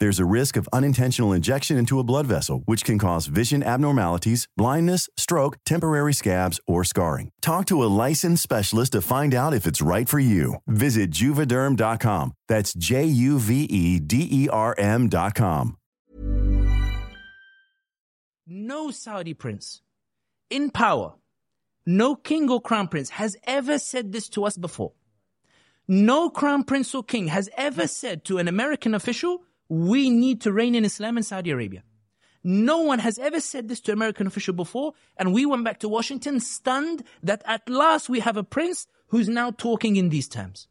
There's a risk of unintentional injection into a blood vessel, which can cause vision abnormalities, blindness, stroke, temporary scabs, or scarring. Talk to a licensed specialist to find out if it's right for you. Visit juvederm.com. That's J U V E D E R M.com. no Saudi prince in power, no king or crown prince has ever said this to us before. No crown prince or king has ever said to an American official, we need to reign in Islam in Saudi Arabia. No one has ever said this to an American official before, and we went back to Washington stunned that at last we have a prince who's now talking in these terms.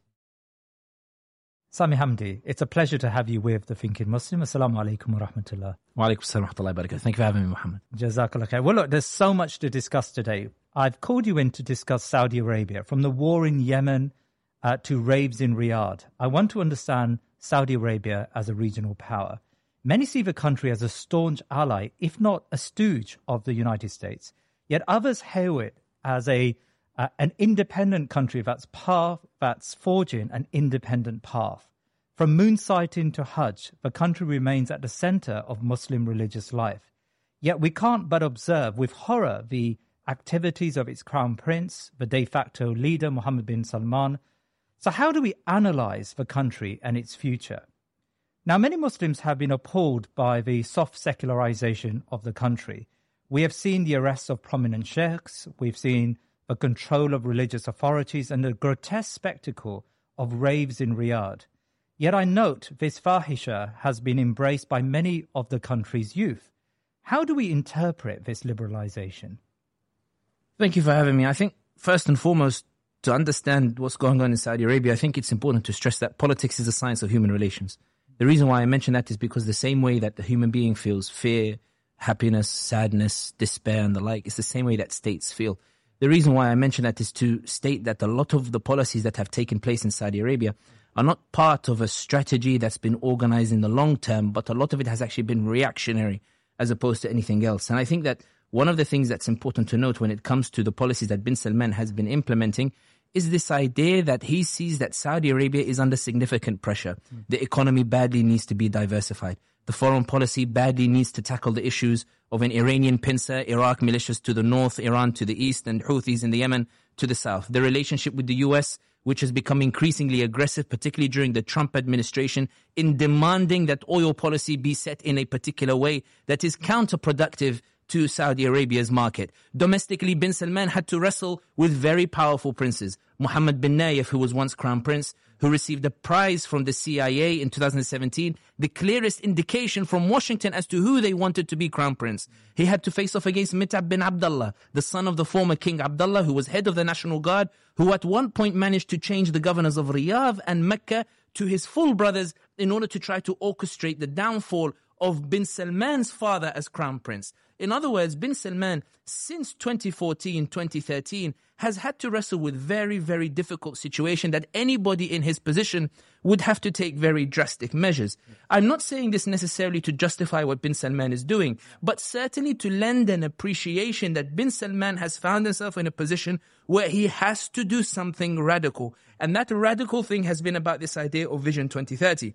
Sami Hamdi, it's a pleasure to have you with the Thinking Muslim. Assalamu alaikum wa rahmatullah. Wa alaikum assalam wa rahmatullahi wa barakatuh. Thank you for having me, Muhammad. Jazakallah khair. Well, look, there's so much to discuss today. I've called you in to discuss Saudi Arabia, from the war in Yemen uh, to raves in Riyadh. I want to understand Saudi Arabia as a regional power. Many see the country as a staunch ally, if not a stooge of the United States. Yet others hail it as a uh, an independent country that's path that's forging an independent path. From moon sighting to Hajj, the country remains at the center of Muslim religious life. Yet we can't but observe with horror the activities of its crown prince, the de facto leader Mohammed bin Salman. So, how do we analyze the country and its future? Now, many Muslims have been appalled by the soft secularization of the country. We have seen the arrests of prominent sheikhs, we've seen the control of religious authorities, and the grotesque spectacle of raves in Riyadh. Yet I note this fahisha has been embraced by many of the country's youth. How do we interpret this liberalization? Thank you for having me. I think first and foremost, to understand what's going on in Saudi Arabia, I think it's important to stress that politics is a science of human relations. The reason why I mention that is because the same way that the human being feels fear, happiness, sadness, despair, and the like, it's the same way that states feel. The reason why I mention that is to state that a lot of the policies that have taken place in Saudi Arabia are not part of a strategy that's been organized in the long term, but a lot of it has actually been reactionary as opposed to anything else. And I think that one of the things that's important to note when it comes to the policies that bin Salman has been implementing is this idea that he sees that Saudi Arabia is under significant pressure. The economy badly needs to be diversified. The foreign policy badly needs to tackle the issues of an Iranian pincer, Iraq militias to the north, Iran to the east, and Houthis in the Yemen to the south. The relationship with the US, which has become increasingly aggressive, particularly during the Trump administration, in demanding that oil policy be set in a particular way that is counterproductive to Saudi Arabia's market. Domestically, bin Salman had to wrestle with very powerful princes. Mohammed bin Nayef, who was once crown prince, who received a prize from the CIA in 2017, the clearest indication from Washington as to who they wanted to be crown prince. He had to face off against Mitab bin Abdullah, the son of the former King Abdullah, who was head of the National Guard, who at one point managed to change the governors of Riyadh and Mecca to his full brothers, in order to try to orchestrate the downfall of bin Salman's father as crown prince. In other words, bin Salman, since 2014, 2013, has had to wrestle with very, very difficult situation that anybody in his position would have to take very drastic measures. I'm not saying this necessarily to justify what bin Salman is doing, but certainly to lend an appreciation that bin Salman has found himself in a position where he has to do something radical. And that radical thing has been about this idea of Vision 2030.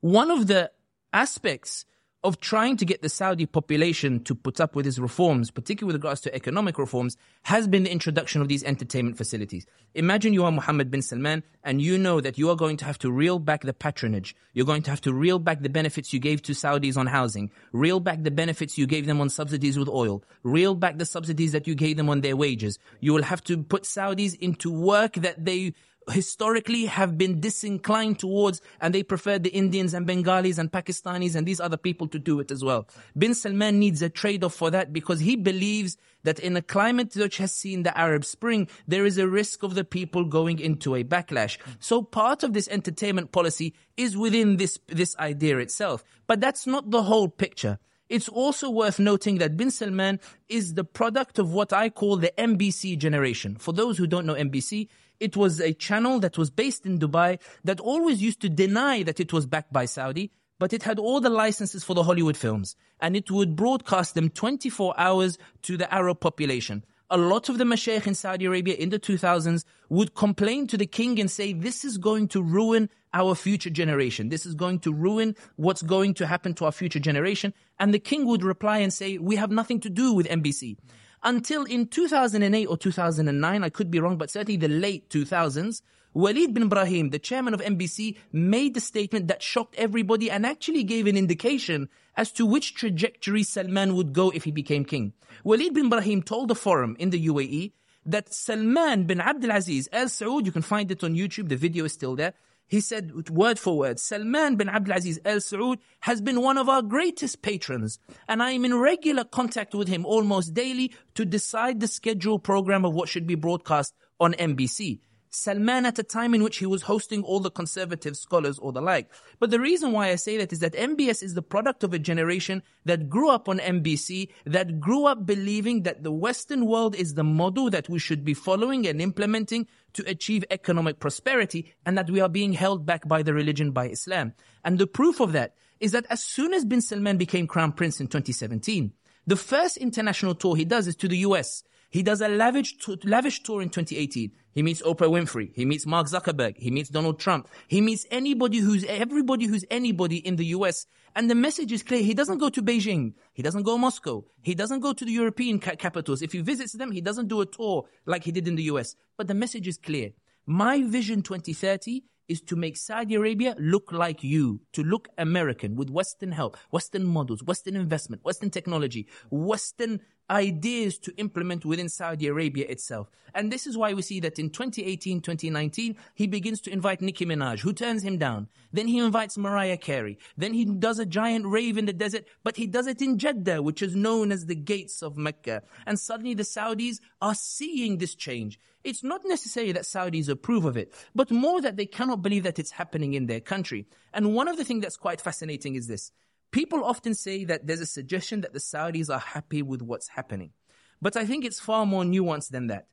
One of the aspects of trying to get the Saudi population to put up with his reforms, particularly with regards to economic reforms, has been the introduction of these entertainment facilities. Imagine you are Mohammed bin Salman and you know that you are going to have to reel back the patronage. You're going to have to reel back the benefits you gave to Saudis on housing, reel back the benefits you gave them on subsidies with oil, reel back the subsidies that you gave them on their wages. You will have to put Saudis into work that they historically have been disinclined towards and they prefer the Indians and Bengalis and Pakistanis and these other people to do it as well. Bin Salman needs a trade-off for that because he believes that in a climate which has seen the Arab Spring, there is a risk of the people going into a backlash. So part of this entertainment policy is within this, this idea itself. But that's not the whole picture. It's also worth noting that bin Salman is the product of what I call the MBC generation. For those who don't know MBC, it was a channel that was based in Dubai that always used to deny that it was backed by Saudi, but it had all the licenses for the Hollywood films and it would broadcast them 24 hours to the Arab population. A lot of the mashaykh in Saudi Arabia in the 2000s would complain to the king and say, this is going to ruin our future generation. This is going to ruin what's going to happen to our future generation. And the king would reply and say, we have nothing to do with MBC until in 2008 or 2009, I could be wrong, but certainly the late 2000s, Walid bin Ibrahim, the chairman of MBC, made a statement that shocked everybody and actually gave an indication as to which trajectory Salman would go if he became king. Walid bin Ibrahim told the forum in the UAE that Salman bin Abdulaziz Al Saud, you can find it on YouTube, the video is still there, he said word for word, Salman bin Abdulaziz Al Saud has been one of our greatest patrons, and I am in regular contact with him almost daily to decide the schedule program of what should be broadcast on MBC. Salman at a time in which he was hosting all the conservative scholars or the like. But the reason why I say that is that MBS is the product of a generation that grew up on MBC, that grew up believing that the Western world is the model that we should be following and implementing to achieve economic prosperity and that we are being held back by the religion, by Islam. And the proof of that is that as soon as bin Salman became crown prince in 2017, the first international tour he does is to the US. He does a lavish, lavish tour in 2018. He meets Oprah Winfrey. He meets Mark Zuckerberg. He meets Donald Trump. He meets anybody who's, everybody who's anybody in the US. And the message is clear. He doesn't go to Beijing. He doesn't go to Moscow. He doesn't go to the European ca- capitals. If he visits them, he doesn't do a tour like he did in the US. But the message is clear. My vision 2030 is to make Saudi Arabia look like you, to look American with Western help, Western models, Western investment, Western technology, Western ideas to implement within Saudi Arabia itself. And this is why we see that in 2018, 2019, he begins to invite Nicki Minaj, who turns him down. Then he invites Mariah Carey. Then he does a giant rave in the desert, but he does it in Jeddah, which is known as the gates of Mecca. And suddenly the Saudis are seeing this change. It's not necessarily that Saudis approve of it, but more that they cannot believe that it's happening in their country. And one of the things that's quite fascinating is this. People often say that there's a suggestion that the Saudis are happy with what's happening. But I think it's far more nuanced than that.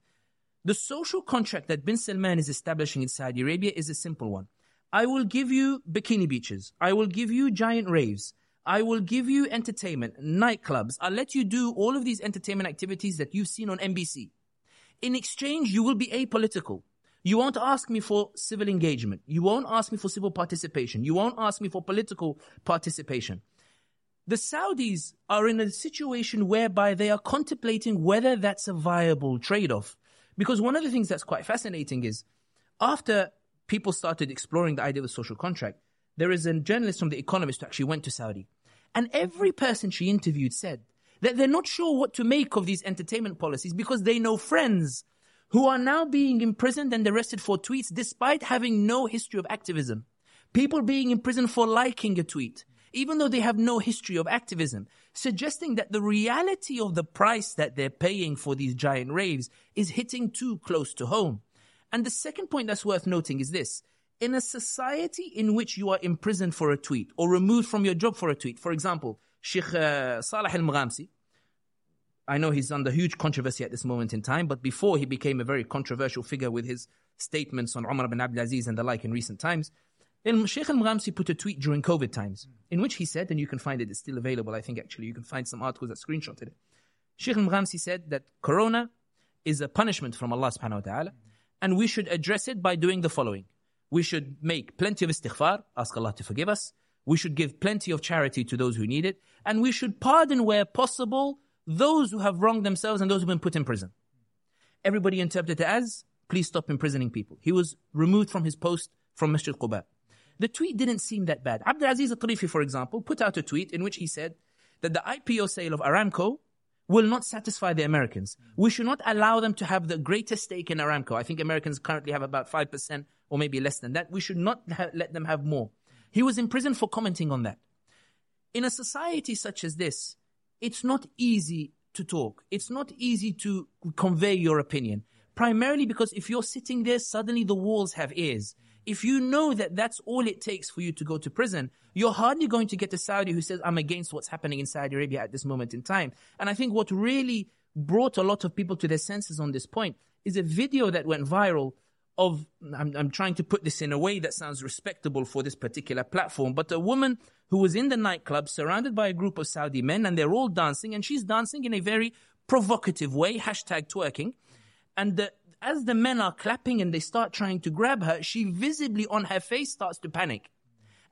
The social contract that bin Salman is establishing in Saudi Arabia is a simple one. I will give you bikini beaches. I will give you giant raves. I will give you entertainment, nightclubs. I'll let you do all of these entertainment activities that you've seen on MBC. In exchange, you will be apolitical. You won't ask me for civil engagement. You won't ask me for civil participation. You won't ask me for political participation. The Saudis are in a situation whereby they are contemplating whether that's a viable trade-off. Because one of the things that's quite fascinating is after people started exploring the idea of the social contract, there is a journalist from The Economist who actually went to Saudi. And every person she interviewed said that they're not sure what to make of these entertainment policies because they know friends who are now being imprisoned and arrested for tweets despite having no history of activism. People being imprisoned for liking a tweet, even though they have no history of activism, suggesting that the reality of the price that they're paying for these giant raves is hitting too close to home. And the second point that's worth noting is this. in a society in which you are imprisoned for a tweet or removed from your job for a tweet. For example, Sheikh uh, Saleh al-Maghamsi, I know he's under huge controversy at this moment in time, but before he became a very controversial figure with his statements on Umar bin Abdul Aziz and the like in recent times, then Sheikh al-Maghamsi put a tweet during COVID times in which he said, and you can find it, it's still available, I think actually, you can find some articles that screenshotted it. Sheikh al-Maghamsi said that Corona is a punishment from Allah subhanahu wa ta'ala, and we should address it by doing the following. We should make plenty of istighfar, ask Allah to forgive us. We should give plenty of charity to those who need it. And we should pardon where possible those who have wronged themselves and those who have been put in prison. Everybody interpreted it as, please stop imprisoning people. He was removed from his post from Masjid Quba. The tweet didn't seem that bad. Abdul Aziz al-Tarifi, for example, put out a tweet in which he said that the IPO sale of Aramco will not satisfy the Americans. We should not allow them to have the greatest stake in Aramco. I think Americans currently have about 5% or maybe less than that. We should not ha- let them have more. He was in prison for commenting on that. In a society such as this, it's not easy to talk. It's not easy to convey your opinion. Primarily because if you're sitting there, suddenly the walls have ears. If you know that that's all it takes for you to go to prison, you're hardly going to get a Saudi who says, I'm against what's happening in Saudi Arabia at this moment in time. And I think what really brought a lot of people to their senses on this point is a video that went viral of, I'm, I'm trying to put this in a way that sounds respectable for this particular platform, but a woman who was in the nightclub surrounded by a group of Saudi men and they're all dancing and she's dancing in a very provocative way, hashtag twerking. And the, as the men are clapping and they start trying to grab her, she visibly on her face starts to panic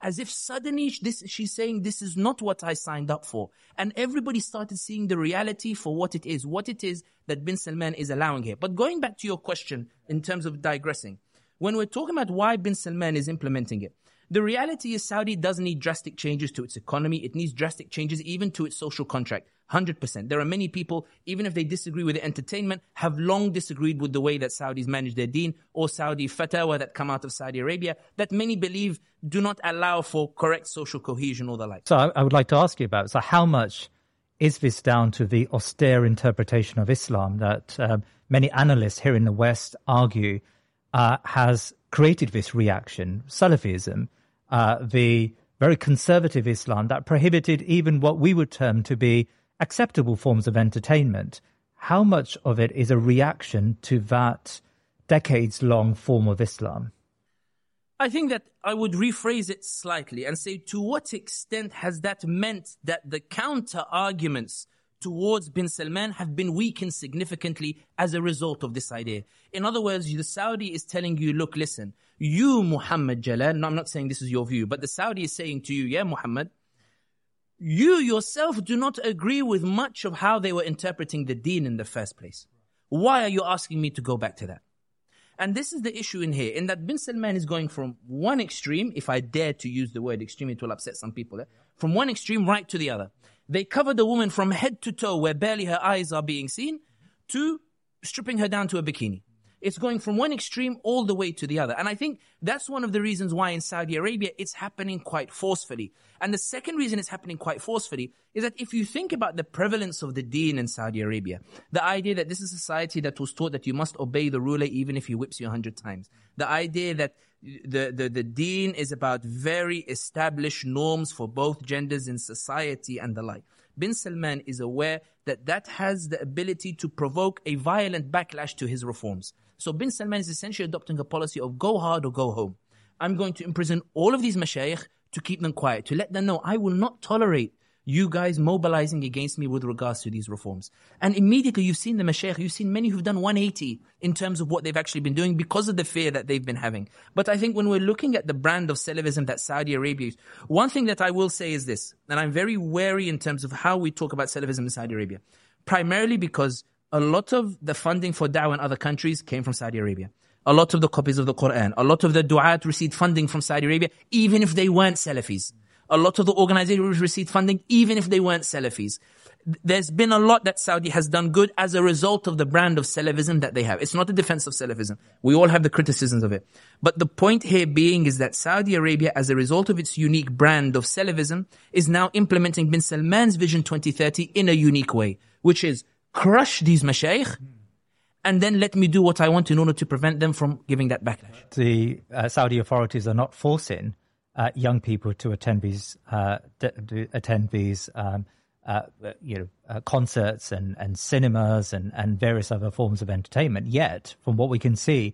as if suddenly this, she's saying, this is not what I signed up for. And everybody started seeing the reality for what it is, what it is that bin Salman is allowing here. But going back to your question in terms of digressing, when we're talking about why bin Salman is implementing it, the reality is Saudi does need drastic changes to its economy. It needs drastic changes even to its social contract. 100%. There are many people, even if they disagree with the entertainment, have long disagreed with the way that Saudis manage their deen or Saudi fatwa that come out of Saudi Arabia that many believe do not allow for correct social cohesion or the like. So I, would like to ask you about, so how much is this down to the austere interpretation of Islam that um, many analysts here in the West argue uh, has created this reaction, Salafism, uh, the very conservative Islam that prohibited even what we would term to be acceptable forms of entertainment. How much of it is a reaction to that decades long form of Islam? I think that I would rephrase it slightly and say, to what extent has that meant that the counter arguments towards bin Salman have been weakened significantly as a result of this idea? In other words, the Saudi is telling you, look, listen, you, Muhammad Jalal, no, I'm not saying this is your view, but the Saudi is saying to you, yeah, Muhammad, you yourself do not agree with much of how they were interpreting the deen in the first place. Why are you asking me to go back to that? And this is the issue in here, in that bin Salman is going from one extreme, if I dare to use the word extreme, it will upset some people, eh? from one extreme right to the other. They cover the woman from head to toe, where barely her eyes are being seen, to stripping her down to a bikini. It's going from one extreme all the way to the other. And I think that's one of the reasons why in Saudi Arabia it's happening quite forcefully. And the second reason it's happening quite forcefully is that if you think about the prevalence of the deen in Saudi Arabia, the idea that this is a society that was taught that you must obey the ruler even if he whips you a hundred times, the idea that the, the, the deen is about very established norms for both genders in society and the like. Bin Salman is aware that that has the ability to provoke a violent backlash to his reforms. So bin Salman is essentially adopting a policy of go hard or go home. I'm going to imprison all of these mashayikh to keep them quiet, to let them know I will not tolerate you guys mobilizing against me with regards to these reforms. And immediately you've seen the mashayikh, you've seen many who've done 180 in terms of what they've actually been doing because of the fear that they've been having. But I think when we're looking at the brand of Salafism that Saudi Arabia is, one thing that I will say is this, and I'm very wary in terms of how we talk about Salafism in Saudi Arabia. Primarily because a lot of the funding for da'wah in other countries came from Saudi Arabia. A lot of the copies of the Quran, a lot of the du'at received funding from Saudi Arabia, even if they weren't Salafis. A lot of the organizations received funding, even if they weren't Salafis. There's been a lot that Saudi has done good as a result of the brand of Salafism that they have. It's not a defense of Salafism. We all have the criticisms of it. But the point here being is that Saudi Arabia, as a result of its unique brand of Salafism, is now implementing bin Salman's Vision 2030 in a unique way, which is crush these mashayikh and then let me do what I want in order to prevent them from giving that backlash. The uh, Saudi authorities are not forcing uh, young people to attend these uh, attend these um, uh, you know uh, concerts and, and cinemas and, and various other forms of entertainment. Yet, from what we can see,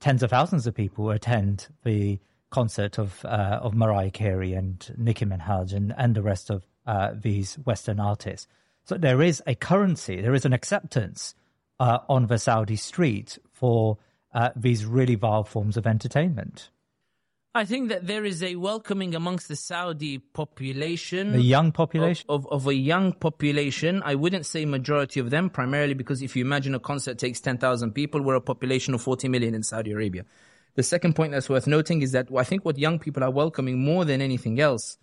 tens of thousands of people attend the concert of uh, of Mariah Carey and Nicki Minaj and, and the rest of these Western artists. So there is a currency, there is an acceptance uh, on the Saudi street for uh, these really vile forms of entertainment. I think that there is a welcoming amongst the Saudi population. The young population? Of, of, of, a young population. I wouldn't say majority of them, primarily because if you imagine a concert takes 10,000 people, we're a population of 40 million in Saudi Arabia. The second point that's worth noting is that I think what young people are welcoming more than anything else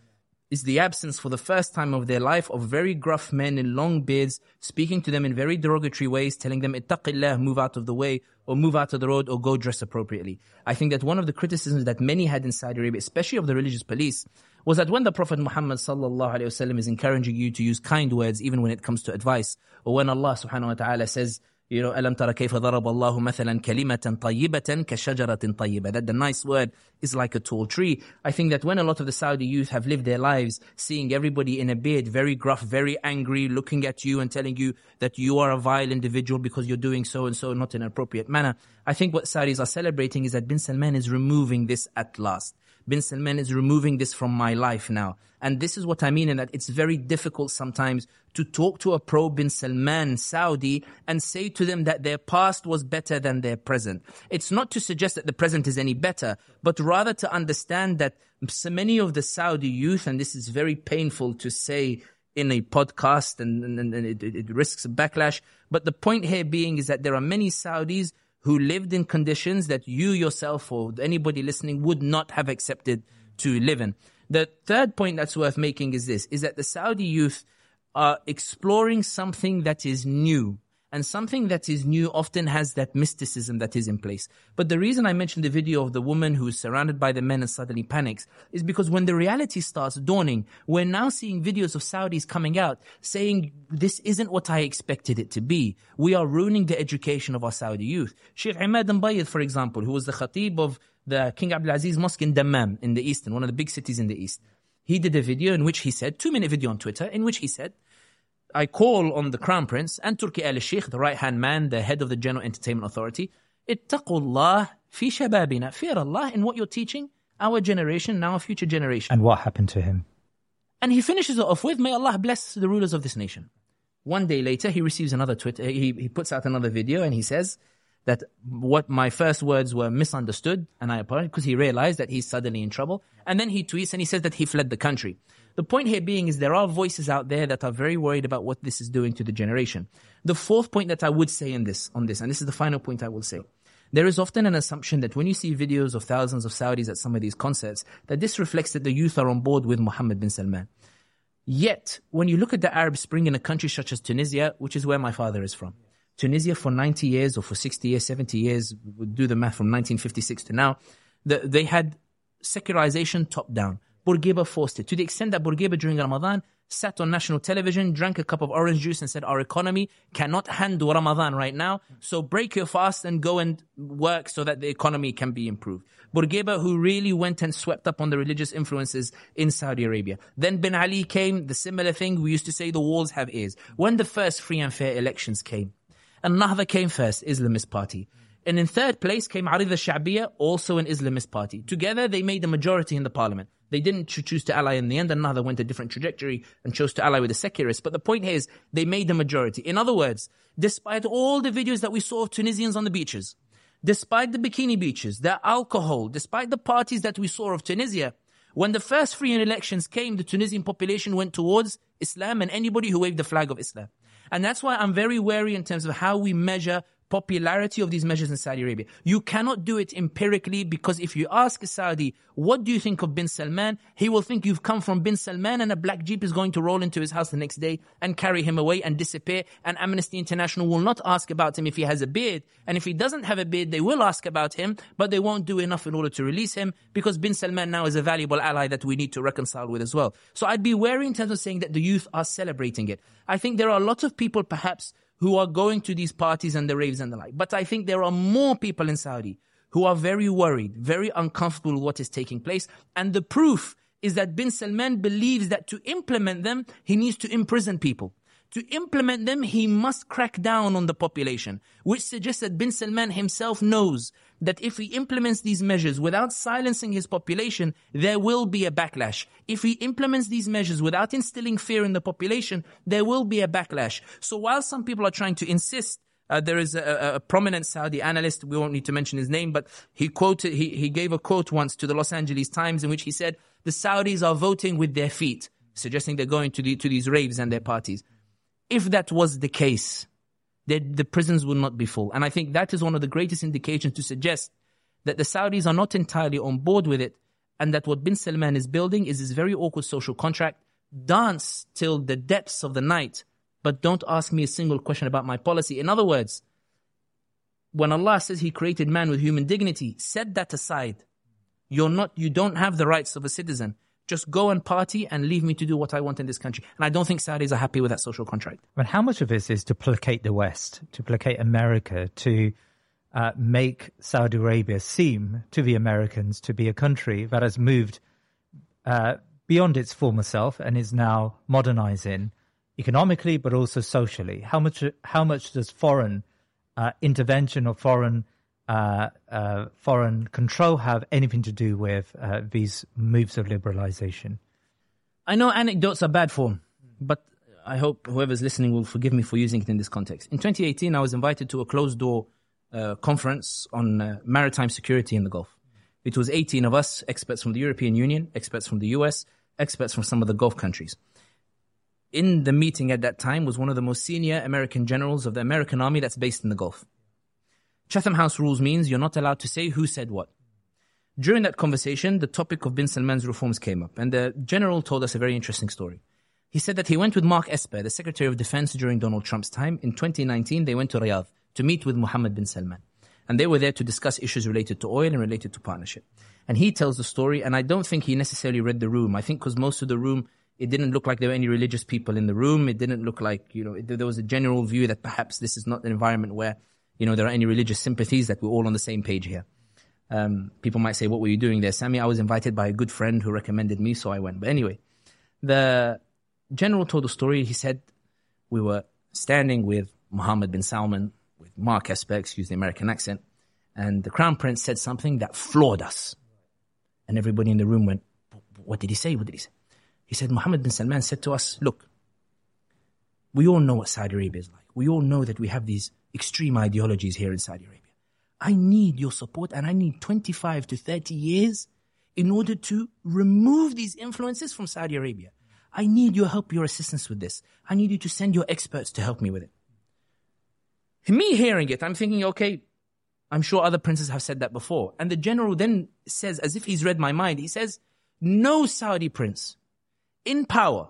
is the absence for the first time of their life of very gruff men in long beards speaking to them in very derogatory ways, telling them, ittaqillah, move out of the way, or move out of the road, or go dress appropriately. I think that one of the criticisms that many had in Saudi Arabia, especially of the religious police, was that when the Prophet Muhammad sallallahu alaihi wasallam is encouraging you to use kind words even when it comes to advice, or when Allah subhanahu wa ta'ala says, you know, أَلَمْ تَرَ كَيْفَ ضَرَبَ اللَّهُ مَثَلًا كَلِمَةً طَيِّبَةً كَشَجَرَةٍ طَيِّبَةٍ That the nice word is like a tall tree. I think that when a lot of the Saudi youth have lived their lives seeing everybody in a beard, very gruff, very angry, looking at you and telling you that you are a vile individual because you're doing so and so not in an appropriate manner, I think what Saudis are celebrating is that bin Salman is removing this at last bin Salman is removing this from my life now. And this is what I mean in that it's very difficult sometimes to talk to a pro bin Salman Saudi and say to them that their past was better than their present. It's not to suggest that the present is any better, but rather to understand that so many of the Saudi youth, and this is very painful to say in a podcast and, and, and it, it risks a backlash. But the point here being is that there are many Saudis who lived in conditions that you yourself or anybody listening would not have accepted to live in. The third point that's worth making is this, is that the Saudi youth are exploring something that is new and something that is new often has that mysticism that is in place. But the reason I mentioned the video of the woman who is surrounded by the men and suddenly panics is because when the reality starts dawning, we're now seeing videos of Saudis coming out saying, this isn't what I expected it to be. We are ruining the education of our Saudi youth. Sheikh Imad Mbayid, for example, who was the khatib of the King Abdulaziz Mosque in Dammam in the east, in one of the big cities in the east. He did a video in which he said, two minute video on Twitter, in which he said, I call on the Crown Prince and Turki Al Sheikh, the right hand man, the head of the General Entertainment Authority. Ittaqullah fi shababina. Fear Allah in what you're teaching our generation, now future generation. And what happened to him? And he finishes it off with, May Allah bless the rulers of this nation. One day later, he receives another Twitter, he, he puts out another video and he says that what my first words were misunderstood and I apologize because he realized that he's suddenly in trouble. And then he tweets and he says that he fled the country. The point here being is there are voices out there that are very worried about what this is doing to the generation. The fourth point that I would say in this, on this, and this is the final point I will say. There is often an assumption that when you see videos of thousands of Saudis at some of these concerts, that this reflects that the youth are on board with Mohammed bin Salman. Yet, when you look at the Arab Spring in a country such as Tunisia, which is where my father is from, Tunisia for 90 years or for 60 years, 70 years, do the math from 1956 to now, the, they had secularization top down. Bourguiba forced it to the extent that Bourguiba during Ramadan sat on national television, drank a cup of orange juice and said, our economy cannot handle Ramadan right now. So break your fast and go and work so that the economy can be improved. Bourguiba, who really went and swept up on the religious influences in Saudi Arabia. Then Ben Ali came, the similar thing. We used to say the walls have ears. When the first free and fair elections came, and Nahda came first, Islamist party. And in third place came Arida Sha'biya, also an Islamist party. Together, they made the majority in the parliament. They didn't choose to ally in the end. Another went a different trajectory and chose to ally with the secularists. But the point is they made the majority. In other words, despite all the videos that we saw of Tunisians on the beaches, despite the bikini beaches, the alcohol, despite the parties that we saw of Tunisia, when the first free elections came, the Tunisian population went towards Islam and anybody who waved the flag of Islam. And that's why I'm very wary in terms of how we measure popularity of these measures in Saudi Arabia. You cannot do it empirically because if you ask a Saudi, what do you think of bin Salman? He will think you've come from bin Salman and a black jeep is going to roll into his house the next day and carry him away and disappear. And Amnesty International will not ask about him if he has a beard. And if he doesn't have a beard, they will ask about him, but they won't do enough in order to release him because bin Salman now is a valuable ally that we need to reconcile with as well. So I'd be wary in terms of saying that the youth are celebrating it. I think there are a lot of people perhaps who are going to these parties and the raves and the like. But I think there are more people in Saudi who are very worried, very uncomfortable with what is taking place. And the proof is that bin Salman believes that to implement them, he needs to imprison people. To implement them, he must crack down on the population, which suggests that bin Salman himself knows that if he implements these measures without silencing his population, there will be a backlash. If he implements these measures without instilling fear in the population, there will be a backlash. So while some people are trying to insist uh, there is a, a, prominent Saudi analyst. We won't need to mention his name, but he quoted, he, he gave a quote once to the Los Angeles Times in which he said, the Saudis are voting with their feet, suggesting they're going to, the, to these raves and their parties. If that was the case, the, the prisons would not be full. And I think that is one of the greatest indications to suggest that the Saudis are not entirely on board with it and that what bin Salman is building is this very awkward social contract. Dance till the depths of the night but don't ask me a single question about my policy. In other words, when Allah says He created man with human dignity, set that aside. You're not, you don't have the rights of a citizen. Just go and party and leave me to do what I want in this country. And I don't think Saudis are happy with that social contract. But how much of this is to placate the West, to placate America, to uh, make Saudi Arabia seem to the Americans to be a country that has moved uh, beyond its former self and is now modernizing economically, but also socially? How much how much does foreign uh, intervention or foreign uh, uh, foreign control have anything to do with uh, these moves of liberalization? I know anecdotes are bad form, but I hope whoever's listening will forgive me for using it in this context. In 2018, I was invited to a closed door uh, conference on uh, maritime security in the Gulf. It was 18 of us, experts from the European Union, experts from the US, experts from some of the Gulf countries in the meeting at that time was one of the most senior American generals of the American army that's based in the Gulf. Chatham House rules means you're not allowed to say who said what. During that conversation, the topic of bin Salman's reforms came up, and the general told us a very interesting story. He said that he went with Mark Esper, the Secretary of Defense during Donald Trump's time. In 2019, they went to Riyadh to meet with Mohammed bin Salman. And they were there to discuss issues related to oil and related to partnership. And he tells the story, and I don't think he necessarily read the room. I think because most of the room it didn't look like there were any religious people in the room. It didn't look like, you know, it, there was a general view that perhaps this is not an environment where, you know, there are any religious sympathies, that we're all on the same page here. Um, people might say, what were you doing there, Sami, I was invited by a good friend who recommended me, so I went. But anyway, the general told the story. He said, we were standing with Mohammed bin Salman, with Mark Esper, excuse the American accent, and the crown prince said something that floored us. And everybody in the room went, what did he say? What did he say? He said, Mohammed bin Salman said to us, look, we all know what Saudi Arabia is like. We all know that we have these extreme ideologies here in Saudi Arabia. I need your support and I need 25 to 30 years in order to remove these influences from Saudi Arabia. I need your help, your assistance with this. I need you to send your experts to help me with it. Me hearing it, I'm thinking, okay, I'm sure other princes have said that before. And the general then says, as if he's read my mind, he says, no Saudi prince in power,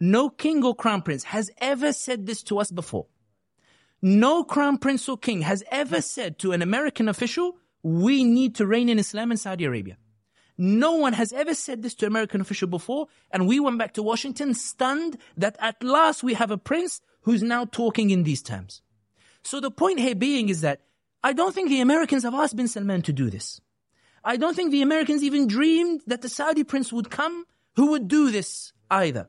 no king or crown prince has ever said this to us before. No crown prince or king has ever said to an American official, we need to reign in Islam in Saudi Arabia. No one has ever said this to an American official before, and we went back to Washington stunned that at last we have a prince who's now talking in these terms. So the point here being is that I don't think the Americans have asked bin Salman to do this. I don't think the Americans even dreamed that the Saudi prince would come who would do this either.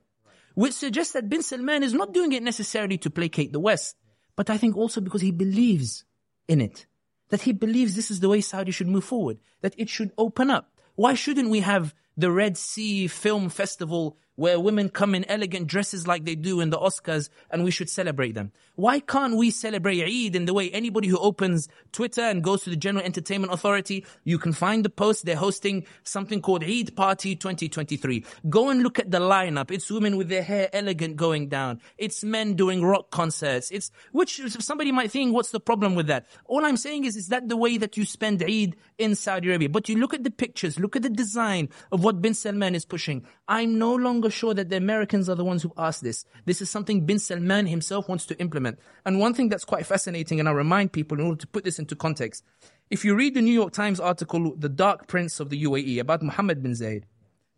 Which suggests that bin Salman is not doing it necessarily to placate the West, but I think also because he believes in it. That he believes this is the way Saudi should move forward, that it should open up. Why shouldn't we have the Red Sea Film Festival where women come in elegant dresses like they do in the Oscars and we should celebrate them. Why can't we celebrate Eid in the way anybody who opens Twitter and goes to the General Entertainment Authority, you can find the post, they're hosting something called Eid Party 2023. Go and look at the lineup. It's women with their hair elegant going down. It's men doing rock concerts. It's, which somebody might think, what's the problem with that? All I'm saying is, is that the way that you spend Eid in Saudi Arabia? But you look at the pictures, look at the design of what bin Salman is pushing. I'm no longer sure that the Americans are the ones who asked this. This is something bin Salman himself wants to implement. And one thing that's quite fascinating, and I remind people in order to put this into context, if you read the New York Times article, The Dark Prince of the UAE, about Mohammed bin Zayed,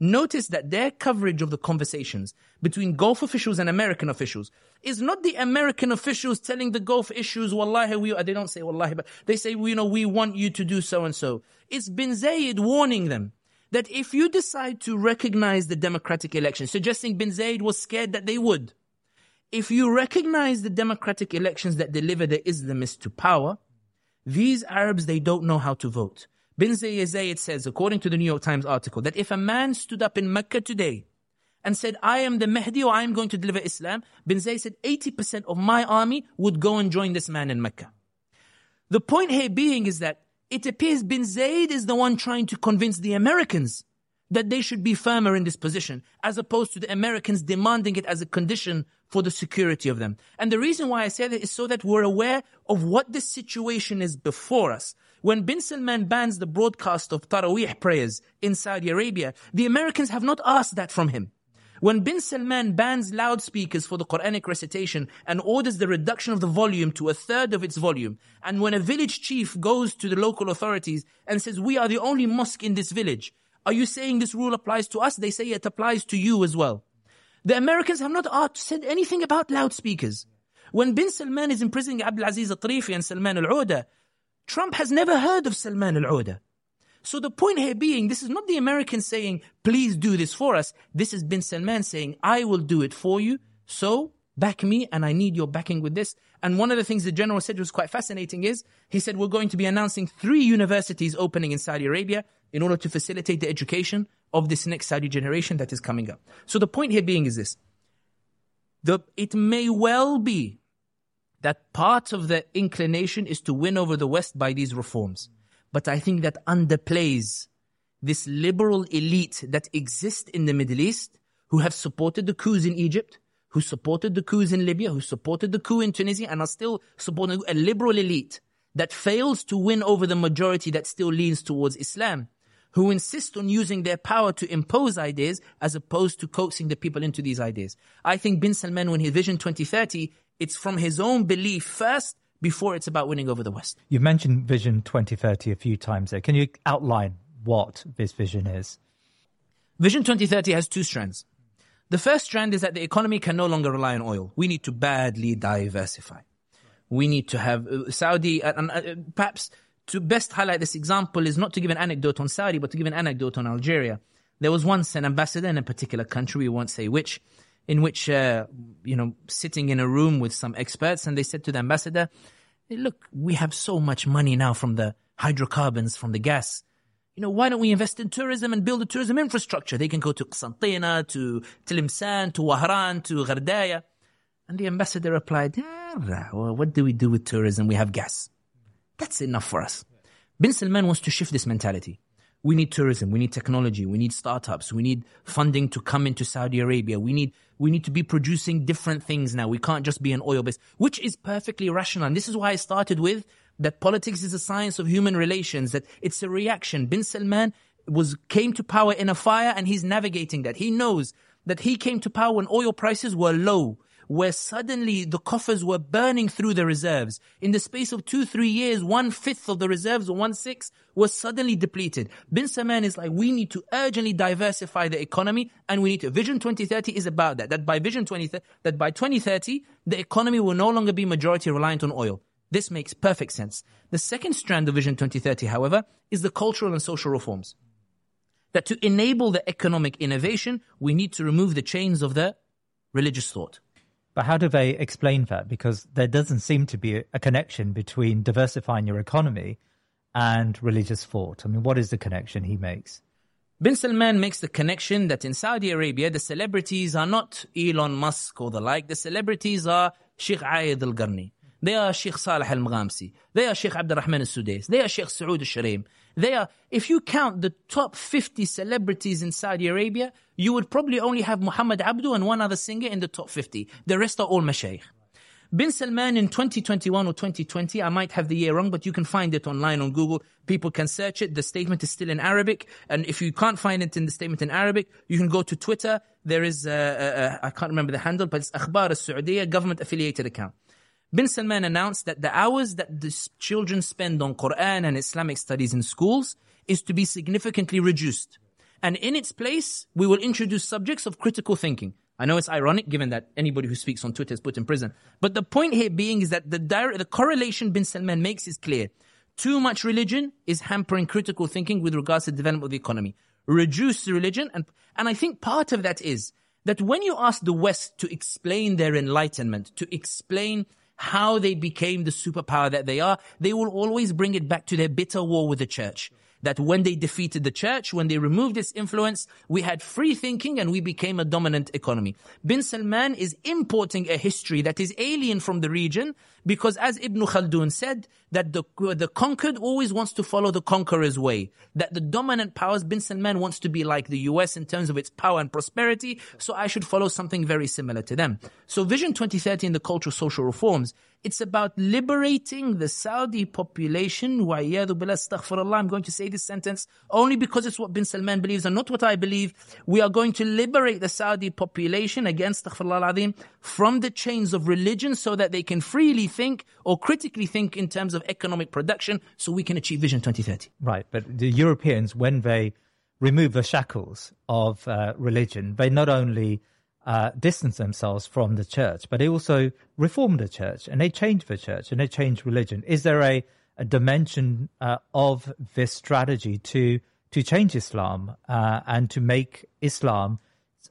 notice that their coverage of the conversations between Gulf officials and American officials is not the American officials telling the Gulf issues, wallahi, we, they don't say wallahi, but they say, you know, we want you to do so and so. It's bin Zayed warning them that if you decide to recognize the democratic election, suggesting bin Zayed was scared that they would, if you recognize the democratic elections that deliver the Islamists to power, these Arabs, they don't know how to vote. Bin Zayed says, according to the New York Times article, that if a man stood up in Mecca today and said, I am the Mahdi or I am going to deliver Islam, Bin Zayed said 80% of my army would go and join this man in Mecca. The point here being is that it appears Bin Zayed is the one trying to convince the Americans that they should be firmer in this position, as opposed to the Americans demanding it as a condition for the security of them. And the reason why I say that is so that we're aware of what the situation is before us. When bin Salman bans the broadcast of Taraweeh prayers in Saudi Arabia, the Americans have not asked that from him. When bin Salman bans loudspeakers for the Quranic recitation and orders the reduction of the volume to a third of its volume, and when a village chief goes to the local authorities and says, we are the only mosque in this village, are you saying this rule applies to us? They say it applies to you as well. The Americans have not said anything about loudspeakers. When bin Salman is imprisoning Abdul Aziz al-Tarifi and Salman al-Uda, Trump has never heard of Salman al-Uda. So the point here being, this is not the Americans saying, please do this for us. This is bin Salman saying, I will do it for you. So back me and I need your backing with this. And one of the things the general said was quite fascinating is, he said, we're going to be announcing three universities opening in Saudi Arabia in order to facilitate the education of this next Saudi generation that is coming up. So the point here being is this. The, it may well be that part of the inclination is to win over the West by these reforms. But I think that underplays this liberal elite that exists in the Middle East who have supported the coups in Egypt, who supported the coups in Libya, who supported the coup in Tunisia, and are still supporting a liberal elite that fails to win over the majority that still leans towards Islam, who insist on using their power to impose ideas as opposed to coaxing the people into these ideas. I think bin Salman, when he Vision 2030, it's from his own belief first before it's about winning over the West. You've mentioned Vision 2030 a few times there. Can you outline what this vision is? Vision 2030 has two strands. The first strand is that the economy can no longer rely on oil. We need to badly diversify. We need to have uh, Saudi, uh, uh, perhaps to best highlight this example is not to give an anecdote on Saudi, but to give an anecdote on Algeria. There was once an ambassador in a particular country, we won't say which, in which, uh, you know, sitting in a room with some experts and they said to the ambassador, look, we have so much money now from the hydrocarbons, from the gas. You know, why don't we invest in tourism and build a tourism infrastructure? They can go to Qsantina, to Tlemcen, to Wahran, to Gardaya. And the ambassador replied, ah, well, what do we do with tourism? We have gas. That's enough for us. Bin Salman wants to shift this mentality. We need tourism. We need technology. We need startups. We need funding to come into Saudi Arabia. We need, we need to be producing different things now. We can't just be an oil base, which is perfectly rational. And this is why I started with that politics is a science of human relations, that it's a reaction. Bin Salman was, came to power in a fire and he's navigating that. He knows that he came to power when oil prices were low where suddenly the coffers were burning through the reserves. In the space of two, three years, one fifth of the reserves or one sixth was suddenly depleted. Bin Salman is like, we need to urgently diversify the economy and we need to. Vision 2030 is about that. That by Vision 2030, that by 2030, the economy will no longer be majority reliant on oil. This makes perfect sense. The second strand of Vision 2030, however, is the cultural and social reforms. That to enable the economic innovation, we need to remove the chains of the religious thought. But how do they explain that? Because there doesn't seem to be a connection between diversifying your economy and religious thought. I mean, what is the connection he makes? Bin Salman makes the connection that in Saudi Arabia, the celebrities are not Elon Musk or the like. The celebrities are Sheikh Ayed Al Qarni. They are Sheikh Saleh Al Maghamsi. They are Sheikh Abdurrahman Al Sudais. They are Sheikh Saud Al Shuraim. They are, if you count the top 50 celebrities in Saudi Arabia, you would probably only have Muhammad Abdu and one other singer in the top 50. The rest are all mashayikh. Bin Salman in 2021 or 2020, I might have the year wrong, but you can find it online on Google. People can search it. The statement is still in Arabic. And if you can't find it in the statement in Arabic, you can go to Twitter. There is, uh, uh, uh I can't remember the handle, but it's Akhbar al-Saudiya, government affiliated account. Bin Salman announced that the hours that the children spend on Quran and Islamic studies in schools is to be significantly reduced. And in its place, we will introduce subjects of critical thinking. I know it's ironic given that anybody who speaks on Twitter is put in prison. But the point here being is that the direct, the correlation bin Salman makes is clear. Too much religion is hampering critical thinking with regards to the development of the economy. Reduce the religion and, and I think part of that is that when you ask the West to explain their enlightenment, to explain how they became the superpower that they are, they will always bring it back to their bitter war with the church that when they defeated the church, when they removed its influence, we had free thinking and we became a dominant economy. Bin Salman is importing a history that is alien from the region because as Ibn Khaldun said, that the, the conquered always wants to follow the conqueror's way. That the dominant powers, Bin Salman wants to be like the US in terms of its power and prosperity, so I should follow something very similar to them. So Vision 2030 and the cultural social reforms it's about liberating the Saudi population. I'm going to say this sentence only because it's what bin Salman believes and not what I believe. We are going to liberate the Saudi population, against from the chains of religion so that they can freely think or critically think in terms of economic production so we can achieve Vision 2030. Right. But the Europeans, when they remove the shackles of uh, religion, they not only uh, distance themselves from the church, but they also reform the church and they change the church and they change religion. Is there a, a dimension uh, of this strategy to to change Islam uh, and to make Islam,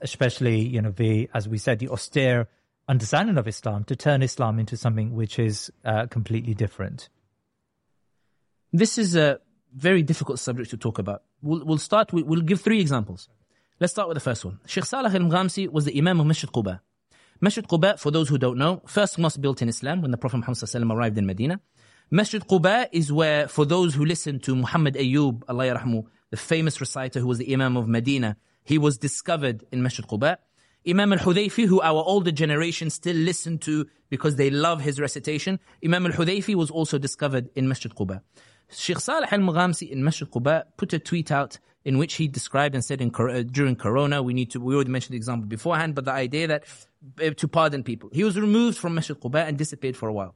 especially you know the as we said the austere understanding of Islam, to turn Islam into something which is uh, completely different? This is a very difficult subject to talk about. We'll, we'll start. We'll give three examples. Let's start with the first one. Sheikh Saleh al-Maghamsi was the Imam of Masjid Quba. Masjid Quba, for those who don't know, first mosque built in Islam when the Prophet Muhammad arrived in Medina. Masjid Quba is where, for those who listen to Muhammad Ayyub, Allah yarahmu, the famous reciter who was the Imam of Medina, he was discovered in Masjid Quba. Imam al-Hudayfi, who our older generation still listen to because they love his recitation, Imam al-Hudayfi was also discovered in Masjid Quba. Sheikh Saleh al-Maghamsi in Masjid Quba put a tweet out in which he described and said in, uh, during Corona, we need to, we already mentioned the example beforehand, but the idea that uh, to pardon people. He was removed from Masjid Quba and disappeared for a while.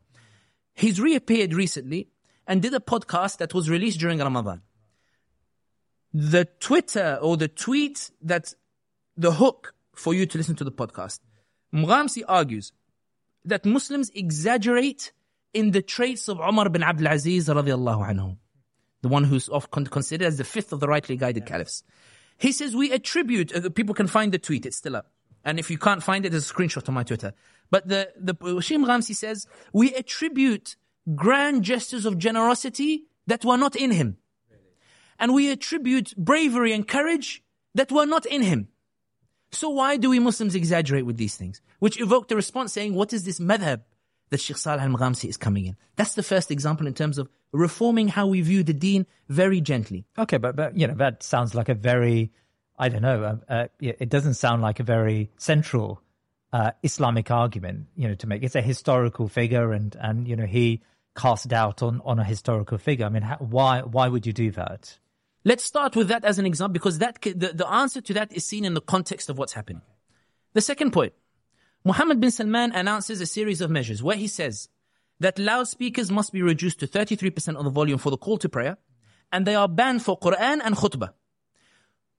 He's reappeared recently and did a podcast that was released during Ramadan. The Twitter or the tweet that the hook for you to listen to the podcast. Maghamsi argues that Muslims exaggerate in the traits of Umar bin Abdul Aziz radiallahu anhu the one who's often considered as the fifth of the rightly guided caliphs. He says we attribute, uh, people can find the tweet, it's still up. And if you can't find it, there's a screenshot on my Twitter. But the, the Sheikh Maghamsi says, we attribute grand gestures of generosity that were not in him. And we attribute bravery and courage that were not in him. So why do we Muslims exaggerate with these things? Which evoked a response saying, what is this madhab that Sheikh Salih al-Maghamsi is coming in? That's the first example in terms of reforming how we view the deen very gently. Okay, but, but you know, that sounds like a very, I don't know, uh, uh, it doesn't sound like a very central uh, Islamic argument, you know, to make. It's a historical figure and, and you know, he cast doubt on, on a historical figure. I mean, how, why, why would you do that? Let's start with that as an example because that, the, the answer to that is seen in the context of what's happening. The second point, Muhammad bin Salman announces a series of measures where he says, that loudspeakers must be reduced to 33% of the volume for the call to prayer, and they are banned for Quran and khutbah.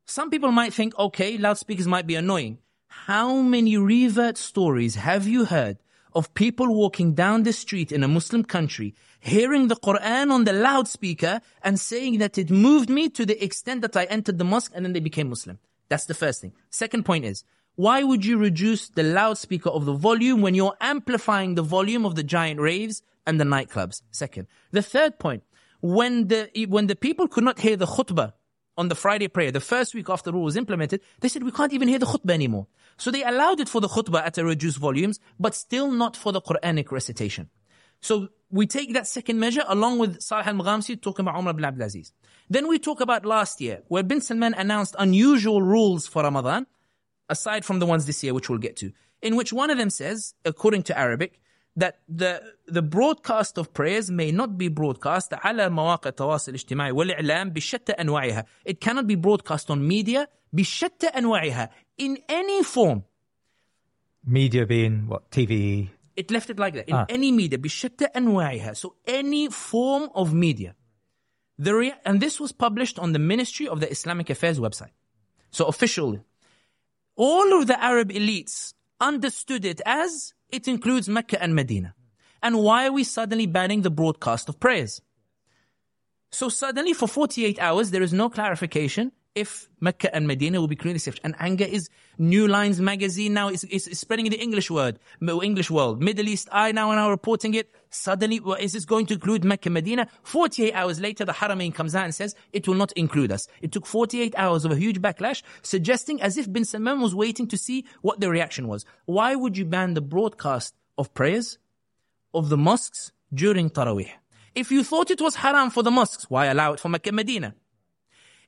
Some people might think, okay, loudspeakers might be annoying. How many revert stories have you heard of people walking down the street in a Muslim country, hearing the Quran on the loudspeaker and saying that it moved me to the extent that I entered the mosque and then they became Muslim? That's the first thing. Second point is, why would you reduce the loudspeaker of the volume when you're amplifying the volume of the giant raves and the nightclubs? Second. The third point, when the, when the people could not hear the khutbah on the Friday prayer, the first week after the rule was implemented, they said we can't even hear the khutbah anymore. So they allowed it for the khutbah at a reduced volumes, but still not for the Quranic recitation. So we take that second measure along with Salih al-Maghamsi talking about Umar ibn Abdulaziz. Then we talk about last year where Bin Salman announced unusual rules for Ramadan aside from the ones this year which we'll get to in which one of them says according to Arabic that the the broadcast of prayers may not be broadcast على مواقع التواصل الاجتماعي والإعلام أنواعها. It cannot be broadcast on media بشتى أنواعها in any form. Media being what TV, It left it like that in ah. any media بشتى أنواعها. So any form of media. The rea- and this was published on the Ministry of the Islamic Affairs website. So officially. All of the Arab elites understood it as it includes Mecca and Medina. And why are we suddenly banning the broadcast of prayers? So suddenly for 48 hours, there is no clarification if Mecca and Medina will be safe. And anger is New Lines magazine now is, spreading the English word, English world. Middle East Eye now are now reporting it. Suddenly, well, is this going to include Mecca, Medina? 48 hours later, the Haramain comes out and says it will not include us. It took 48 hours of a huge backlash, suggesting as if bin Salman was waiting to see what the reaction was. Why would you ban the broadcast of prayers of the mosques during Taraweeh? If you thought it was haram for the mosques, why allow it for Mecca, Medina?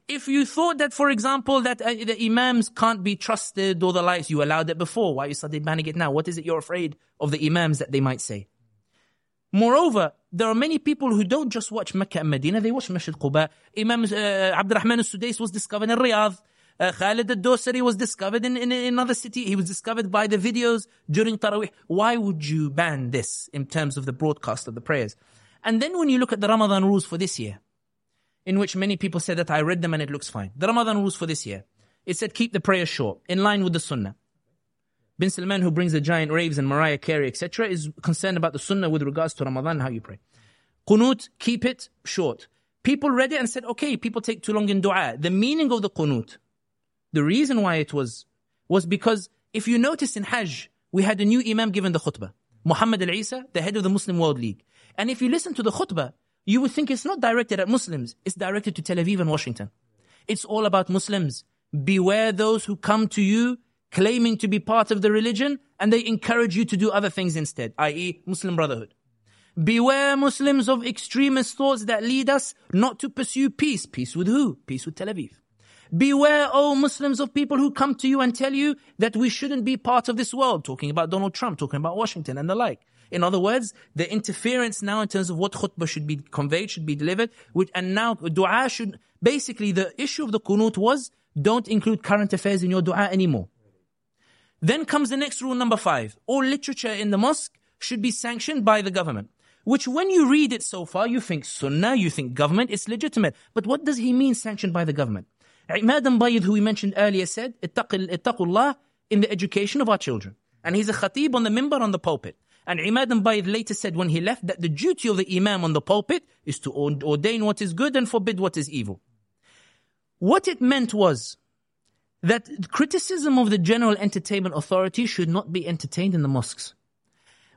If you thought that, for example, that uh, the imams can't be trusted or the likes, you allowed it before. Why are you started banning it now? What is it you're afraid of the imams that they might say? Moreover, there are many people who don't just watch Mecca and Medina, they watch Masjid Quba. Imam uh, Abdurrahman al-Sudais was discovered in Riyadh. Uh, Khalid al-Dosari was discovered in, in, in another city. He was discovered by the videos during Taraweeh. Why would you ban this in terms of the broadcast of the prayers? And then when you look at the Ramadan rules for this year, in which many people said that I read them and it looks fine. The Ramadan rules for this year. It said keep the prayer short, in line with the Sunnah. Bin Salman, who brings the giant raves and Mariah Carey, etc., is concerned about the Sunnah with regards to Ramadan, how you pray. Qunut, keep it short. People read it and said, okay, people take too long in dua. The meaning of the qunut, the reason why it was, was because if you notice in Hajj, we had a new Imam given the khutbah. Muhammad al-Isa, the head of the Muslim World League. And if you listen to the khutbah, you would think it's not directed at Muslims. It's directed to Tel Aviv and Washington. It's all about Muslims. Beware those who come to you claiming to be part of the religion and they encourage you to do other things instead, i.e. Muslim Brotherhood. Beware Muslims of extremist thoughts that lead us not to pursue peace. Peace with who? Peace with Tel Aviv. Beware, oh Muslims, of people who come to you and tell you that we shouldn't be part of this world, talking about Donald Trump, talking about Washington and the like. In other words, the interference now in terms of what khutbah should be conveyed, should be delivered, which, and now dua should, basically the issue of the qunut was, don't include current affairs in your dua anymore. Then comes the next rule number five. All literature in the mosque should be sanctioned by the government. Which when you read it so far, you think sunnah, you think government, it's legitimate. But what does he mean sanctioned by the government? Imad Bayid, who we mentioned earlier, said, ittaqullah in the education of our children. And he's a khatib on the mimbar on the pulpit. And Imad Bayid later said when he left that the duty of the Imam on the pulpit is to ordain what is good and forbid what is evil. What it meant was that criticism of the General Entertainment Authority should not be entertained in the mosques.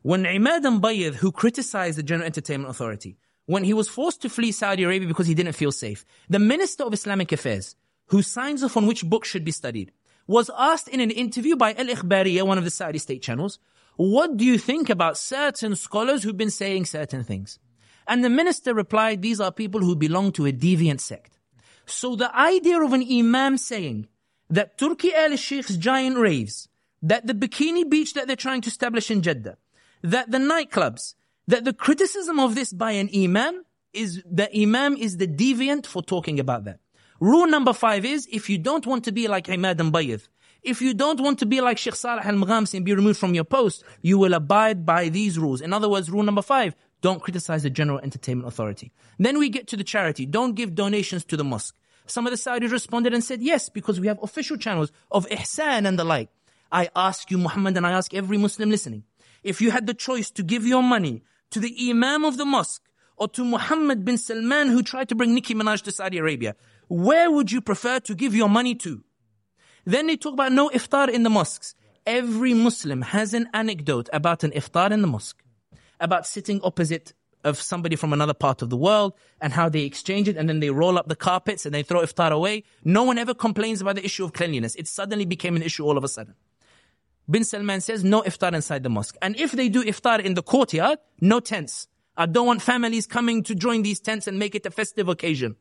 When Imad Bayid, who criticized the General Entertainment Authority, when he was forced to flee Saudi Arabia because he didn't feel safe, the Minister of Islamic Affairs, who signs off on which books should be studied, was asked in an interview by Al Ikhbariya, one of the Saudi state channels, what do you think about certain scholars who've been saying certain things? And the minister replied, these are people who belong to a deviant sect. So the idea of an imam saying that Turki Al Sheikh's giant raves, that the bikini beach that they're trying to establish in Jeddah, that the nightclubs, that the criticism of this by an imam is the imam is the deviant for talking about that. Rule number five is if you don't want to be like Imad and Bayith, if you don't want to be like Sheikh Saleh al-Maghamsi and be removed from your post, you will abide by these rules. In other words, rule number five, don't criticize the General Entertainment Authority. Then we get to the charity. Don't give donations to the mosque. Some of the Saudis responded and said, yes, because we have official channels of ihsan and the like. I ask you, Muhammad, and I ask every Muslim listening, if you had the choice to give your money to the Imam of the mosque or to Muhammad bin Salman who tried to bring Nicki Minaj to Saudi Arabia, where would you prefer to give your money to? Then they talk about no iftar in the mosques. Every Muslim has an anecdote about an iftar in the mosque, about sitting opposite of somebody from another part of the world and how they exchange it and then they roll up the carpets and they throw iftar away. No one ever complains about the issue of cleanliness. It suddenly became an issue all of a sudden. Bin Salman says no iftar inside the mosque. And if they do iftar in the courtyard, no tents. I don't want families coming to join these tents and make it a festive occasion.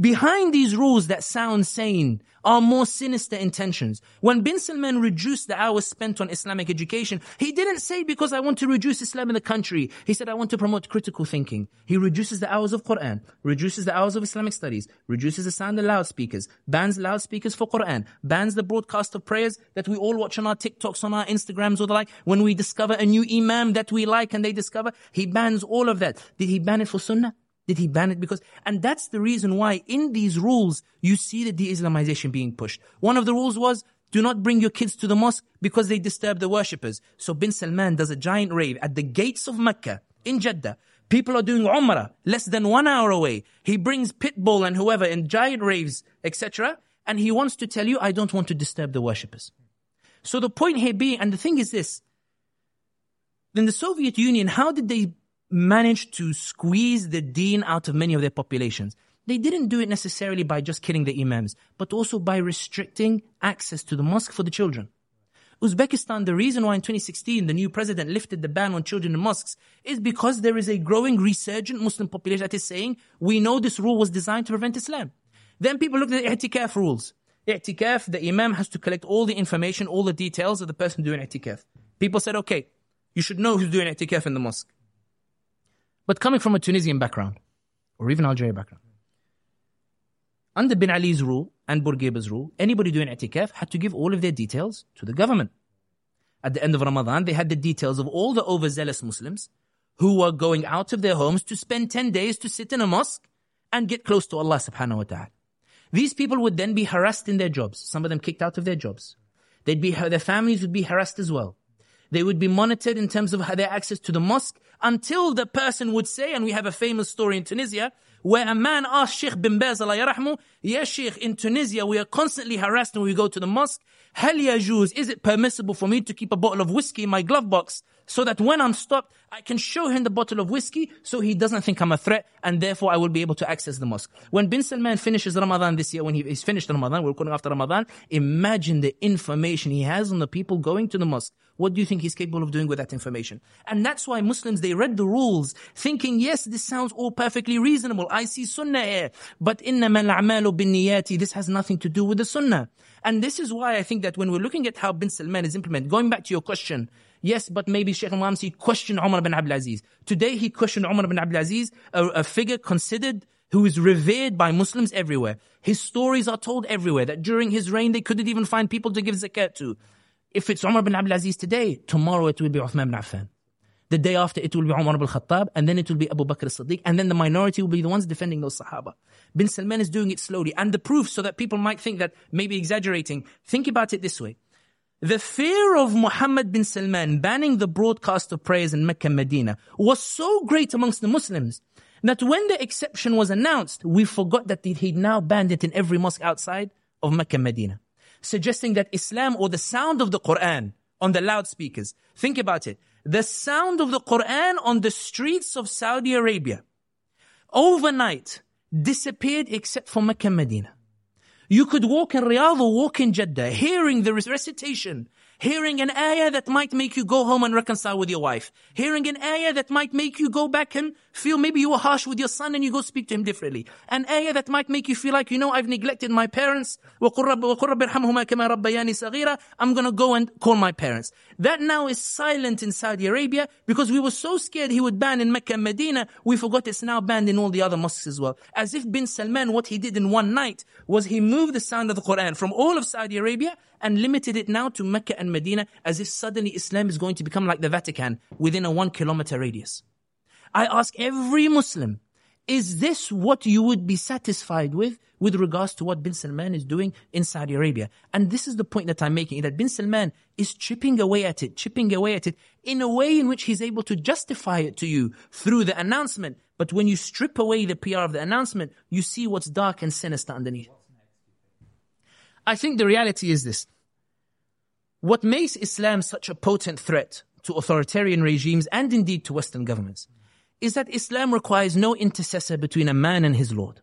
Behind these rules that sound sane are more sinister intentions. When Bin Salman reduced the hours spent on Islamic education, he didn't say because I want to reduce Islam in the country. He said I want to promote critical thinking. He reduces the hours of Quran, reduces the hours of Islamic studies, reduces the sound of loudspeakers, bans loudspeakers for Quran, bans the broadcast of prayers that we all watch on our TikToks, on our Instagrams or the like. When we discover a new imam that we like and they discover, he bans all of that. Did he ban it for sunnah? Did he ban it? Because, and that's the reason why in these rules, you see the de-Islamization being pushed. One of the rules was, do not bring your kids to the mosque because they disturb the worshippers. So bin Salman does a giant rave at the gates of Mecca in Jeddah. People are doing Umrah less than one hour away. He brings Pitbull and whoever in giant raves, etc. And he wants to tell you, I don't want to disturb the worshippers. So the point here being, and the thing is this, in the Soviet Union, how did they manage to squeeze the deen out of many of their populations? They didn't do it necessarily by just killing the imams, but also by restricting access to the mosque for the children. Uzbekistan, the reason why in 2016 the new president lifted the ban on children in mosques is because there is a growing resurgent Muslim population that is saying, we know this rule was designed to prevent Islam. Then people looked at the i'tikaf rules. I'tikaf, the imam has to collect all the information, all the details of the person doing i'tikaf. People said, okay, you should know who's doing i'tikaf in the mosque. But coming from a Tunisian background, or even Algeria background, under Bin Ali's rule and Bourguiba's rule, anybody doing i'tikaf had to give all of their details to the government. At the end of Ramadan, they had the details of all the overzealous Muslims who were going out of their homes to spend 10 days to sit in a mosque and get close to Allah subhanahu wa ta'ala. These people would then be harassed in their jobs. Some of them kicked out of their jobs. They'd be, their families would be harassed as well. They would be monitored in terms of their access to the mosque until the person would say, and we have a famous story in Tunisia, where a man asked Sheikh bin Baz, yarahmu, yes Sheikh, in Tunisia we are constantly harassed when we go to the mosque. Hal yajuz, is it permissible for me to keep a bottle of whiskey in my glove box so that when I'm stopped, I can show him the bottle of whiskey so he doesn't think I'm a threat and therefore I will be able to access the mosque. When Bin Salman finishes Ramadan this year, when he, he's finished Ramadan, we're going after Ramadan, imagine the information he has on the people going to the mosque. What do you think he's capable of doing with that information? And that's why Muslims, they read the rules thinking, yes, this sounds all perfectly reasonable. I see sunnah here, but إِنَّمَا الْأَعْمَالُ بِالنِّيَّاتِ This has nothing to do with the sunnah. And this is why I think that when we're looking at how Bin Salman is implemented, going back to your question, Yes, but maybe Sheikh Maghamsi questioned Umar bin Abdul Aziz. Today he questioned Umar bin Abdul Aziz, a, a figure considered who is revered by Muslims everywhere. His stories are told everywhere that during his reign they couldn't even find people to give zakat to. If it's Umar bin Abdul Aziz today, tomorrow it will be Uthman bin Affan. The day after it will be Umar bin Khattab, and then it will be Abu Bakr as-Siddiq, and then the minority will be the ones defending those Sahaba. Bin Salman is doing it slowly. And the proof, so that people might think that maybe exaggerating, think about it this way. The fear of Muhammad bin Salman banning the broadcast of prayers in Mecca and Medina was so great amongst the Muslims that when the exception was announced, we forgot that he'd now banned it in every mosque outside of Mecca and Medina. Suggesting that Islam or the sound of the Quran on the loudspeakers, think about it. The sound of the Quran on the streets of Saudi Arabia overnight disappeared except for Mecca and Medina. You could walk in Riyadh or walk in Jeddah, hearing the recitation, hearing an ayah that might make you go home and reconcile with your wife, hearing an ayah that might make you go back and feel maybe you were harsh with your son and you go speak to him differently, an ayah that might make you feel like, you know, I've neglected my parents, I'm gonna go and call my parents. That now is silent in Saudi Arabia because we were so scared he would ban in Mecca and Medina, we forgot it's now banned in all the other mosques as well. As if bin Salman, what he did in one night was he moved the sound of the Quran from all of Saudi Arabia and limited it now to Mecca and Medina as if suddenly Islam is going to become like the Vatican within a one kilometer radius. I ask every Muslim, is this what you would be satisfied with with regards to what bin Salman is doing in Saudi Arabia? And this is the point that I'm making, that bin Salman is chipping away at it, chipping away at it in a way in which he's able to justify it to you through the announcement. But when you strip away the PR of the announcement, you see what's dark and sinister underneath. I think the reality is this. What makes Islam such a potent threat to authoritarian regimes and indeed to Western governments is that Islam requires no intercessor between a man and his Lord.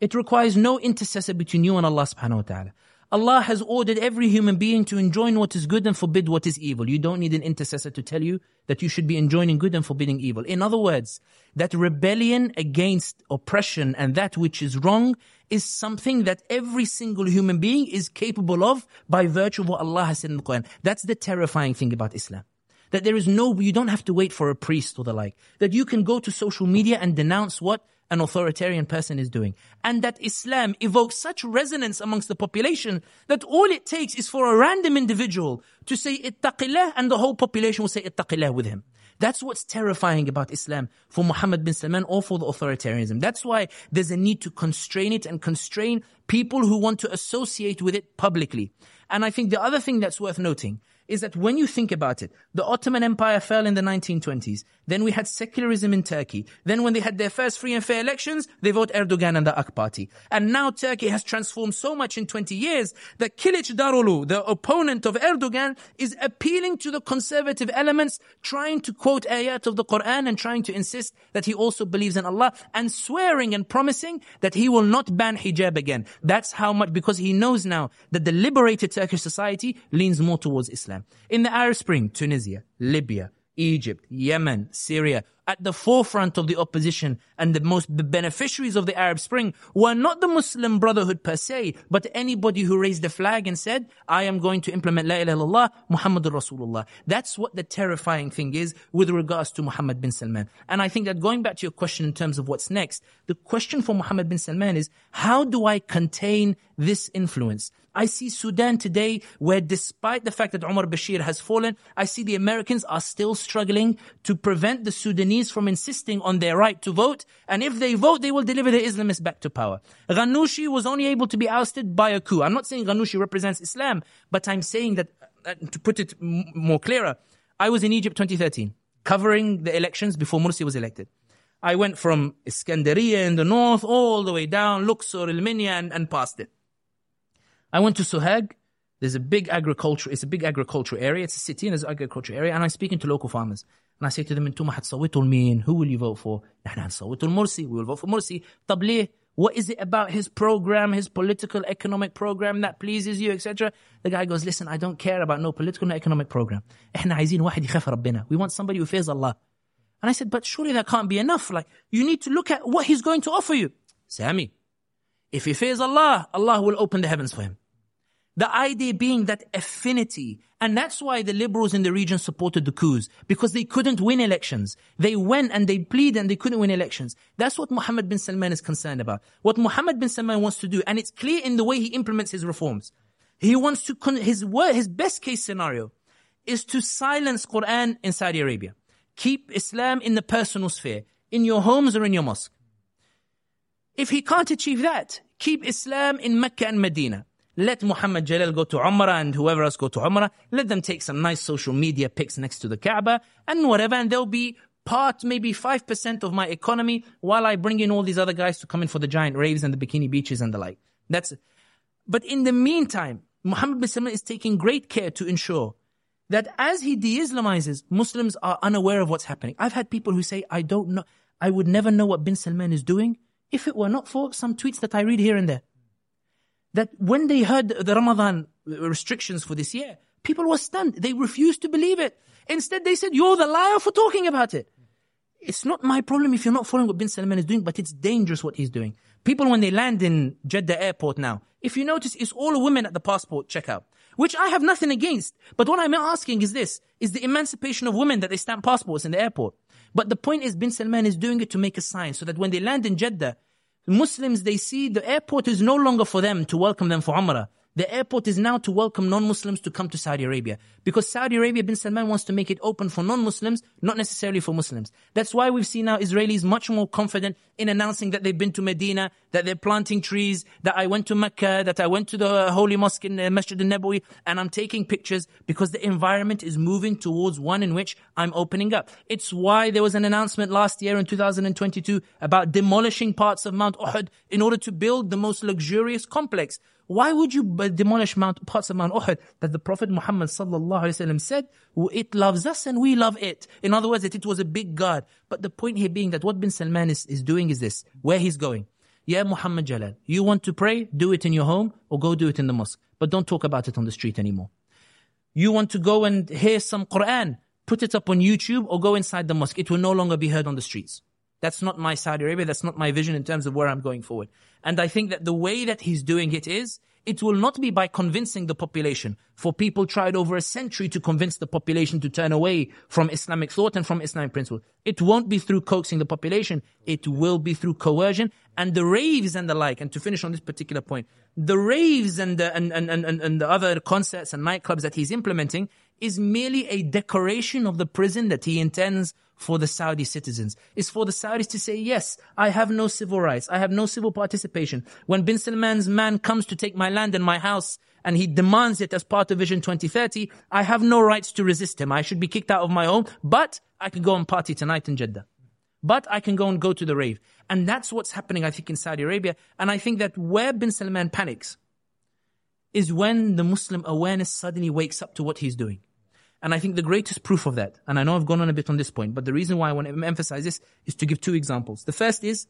It requires no intercessor between you and Allah subhanahu wa ta'ala. Allah has ordered every human being to enjoin what is good and forbid what is evil. You don't need an intercessor to tell you that you should be enjoining good and forbidding evil. In other words, that rebellion against oppression and that which is wrong is something that every single human being is capable of by virtue of what Allah has said in the Quran. That's the terrifying thing about Islam. That there is no, you don't have to wait for a priest or the like. That you can go to social media and denounce what an authoritarian person is doing. And that Islam evokes such resonance amongst the population that all it takes is for a random individual to say ittaqillah and the whole population will say ittaqillah with him. That's what's terrifying about Islam for Muhammad bin Salman or for the authoritarianism. That's why there's a need to constrain it and constrain people who want to associate with it publicly. And I think the other thing that's worth noting is that when you think about it, the Ottoman Empire fell in the 1920s. Then we had secularism in Turkey. Then when they had their first free and fair elections, they vote Erdogan and the AK party. And now Turkey has transformed so much in 20 years that Kilicdaroglu, the opponent of Erdogan, is appealing to the conservative elements, trying to quote ayat of the Quran and trying to insist that he also believes in Allah and swearing and promising that he will not ban hijab again. That's how much, because he knows now that the liberated Turkish society leans more towards Islam. In the Arab Spring, Tunisia, Libya, Egypt, Yemen, Syria, at the forefront of the opposition and the most the beneficiaries of the Arab Spring were not the Muslim Brotherhood per se, but anybody who raised the flag and said, I am going to implement La ilaha illallah, Muhammadur Rasulullah. That's what the terrifying thing is with regards to Muhammad bin Salman. And I think that going back to your question in terms of what's next, the question for Muhammad bin Salman is, how do I contain this influence? I see Sudan today where despite the fact that Omar Bashir has fallen, I see the Americans are still struggling to prevent the Sudanese from insisting on their right to vote. And if they vote, they will deliver the Islamists back to power. Ghannouchi was only able to be ousted by a coup. I'm not saying Ghannouchi represents Islam, but I'm saying that, uh, to put it m- more clearer, I was in Egypt 2013, covering the elections before Morsi was elected. I went from Iskandariya in the north all the way down, Luxor, El Minya, and, and past it. I went to Sohag. There's a big agriculture, it's a big agricultural area. It's a city and there's an agricultural area. And I'm speaking to local farmers. And I say to them, انتم حتصوتوا لمين? Who will you vote for? نحن هنصوتوا المرسي. We will vote for Morsi. طب ليه? What is it about his program, his political economic program that pleases you, etc.? The guy goes, listen, I don't care about no political, no economic program. احنا عايزين واحد يخاف ربنا. We want somebody who fears Allah. And I said, but surely that can't be enough. Like, you need to look at what he's going to offer you. Sammy, if he fears Allah, Allah will open the heavens for him. The idea being that affinity. And that's why the liberals in the region supported the coups. Because they couldn't win elections. They went and they pleaded and they couldn't win elections. That's what Mohammed bin Salman is concerned about. What Mohammed bin Salman wants to do, and it's clear in the way he implements his reforms. He wants to, con- his his best case scenario is to silence Quran in Saudi Arabia. Keep Islam in the personal sphere, in your homes or in your mosque. If he can't achieve that, keep Islam in Mecca and Medina. Let Muhammad Jalal go to Umrah and whoever else go to Umrah. Let them take some nice social media pics next to the Kaaba and whatever, and they'll be part, maybe 5% of my economy while I bring in all these other guys to come in for the giant raves and the bikini beaches and the like. That's it. But in the meantime, Muhammad bin Salman is taking great care to ensure that as he de-Islamizes, Muslims are unaware of what's happening. I've had people who say, I don't know, I would never know what bin Salman is doing if it were not for some tweets that I read here and there. That when they heard the Ramadan restrictions for this year, people were stunned. They refused to believe it. Instead, they said, you're the liar for talking about it. It's not my problem if you're not following what bin Salman is doing, but it's dangerous what he's doing. People, when they land in Jeddah airport now, if you notice, it's all women at the passport checkout, which I have nothing against. But what I'm asking is this, is the emancipation of women that they stamp passports in the airport. But the point is, bin Salman is doing it to make a sign so that when they land in Jeddah, Muslims, they see the airport is no longer for them to welcome them for Umrah. The airport is now to welcome non-Muslims to come to Saudi Arabia. Because Saudi Arabia, bin Salman wants to make it open for non-Muslims, not necessarily for Muslims. That's why we've seen now Israelis much more confident in announcing that they've been to Medina, that they're planting trees, that I went to Mecca, that I went to the Holy Mosque in uh, Masjid al-Nabawi, and I'm taking pictures because the environment is moving towards one in which I'm opening up. It's why there was an announcement last year in 2022 about demolishing parts of Mount Uhud in order to build the most luxurious complex. Why would you demolish Mount, parts of Mount Uhud that the Prophet Muhammad sallallahu said, it loves us and we love it. In other words, that it was a big God. But the point here being that what bin Salman is, is doing is this, where he's going. Yeah, Muhammad Jalal, you want to pray? Do it in your home or go do it in the mosque. But don't talk about it on the street anymore. You want to go and hear some Quran? Put it up on YouTube or go inside the mosque. It will no longer be heard on the streets. That's not my Saudi Arabia. That's not my vision in terms of where I'm going forward. And I think that the way that he's doing it is, It will not be by convincing the population. For people tried over a century to convince the population to turn away from Islamic thought and from Islamic principles. It won't be through coaxing the population. It will be through coercion and the raves and the like. And to finish on this particular point, the raves and the, and, and, and, and the other concerts and nightclubs that he's implementing is merely a decoration of the prison that he intends for the Saudi citizens. It's for the Saudis to say, yes, I have no civil rights. I have no civil participation. When bin Salman's man comes to take my land and my house and he demands it as part of Vision 2030, I have no rights to resist him. I should be kicked out of my home, but I can go and party tonight in Jeddah. But I can go and go to the rave. And that's what's happening, I think, in Saudi Arabia. And I think that where bin Salman panics is when the Muslim awareness suddenly wakes up to what he's doing. And I think the greatest proof of that, and I know I've gone on a bit on this point, but the reason why I want to emphasize this is to give two examples. The first is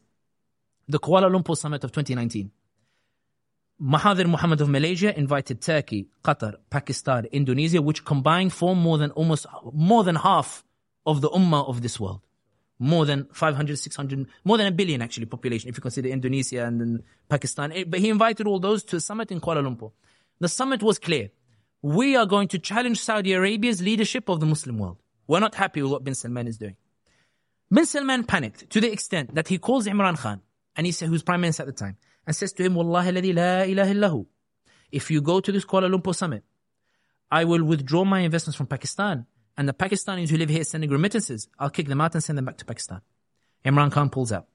the Kuala Lumpur summit of 2019. Mahathir Mohamad of Malaysia invited Turkey, Qatar, Pakistan, Indonesia, which combined form more than almost, more than half of the ummah of this world. More than 500, 600, more than a billion actually population if you consider Indonesia and Pakistan. But he invited all those to a summit in Kuala Lumpur. The summit was clear we are going to challenge Saudi Arabia's leadership of the Muslim world. We're not happy with what bin Salman is doing. Bin Salman panicked to the extent that he calls Imran Khan, and he said, who's prime minister at the time, and says to him, Wallahi la ilaha illahu. If you go to this Kuala Lumpur summit, I will withdraw my investments from Pakistan, and the Pakistanis who live here sending remittances, I'll kick them out and send them back to Pakistan. Imran Khan pulls out.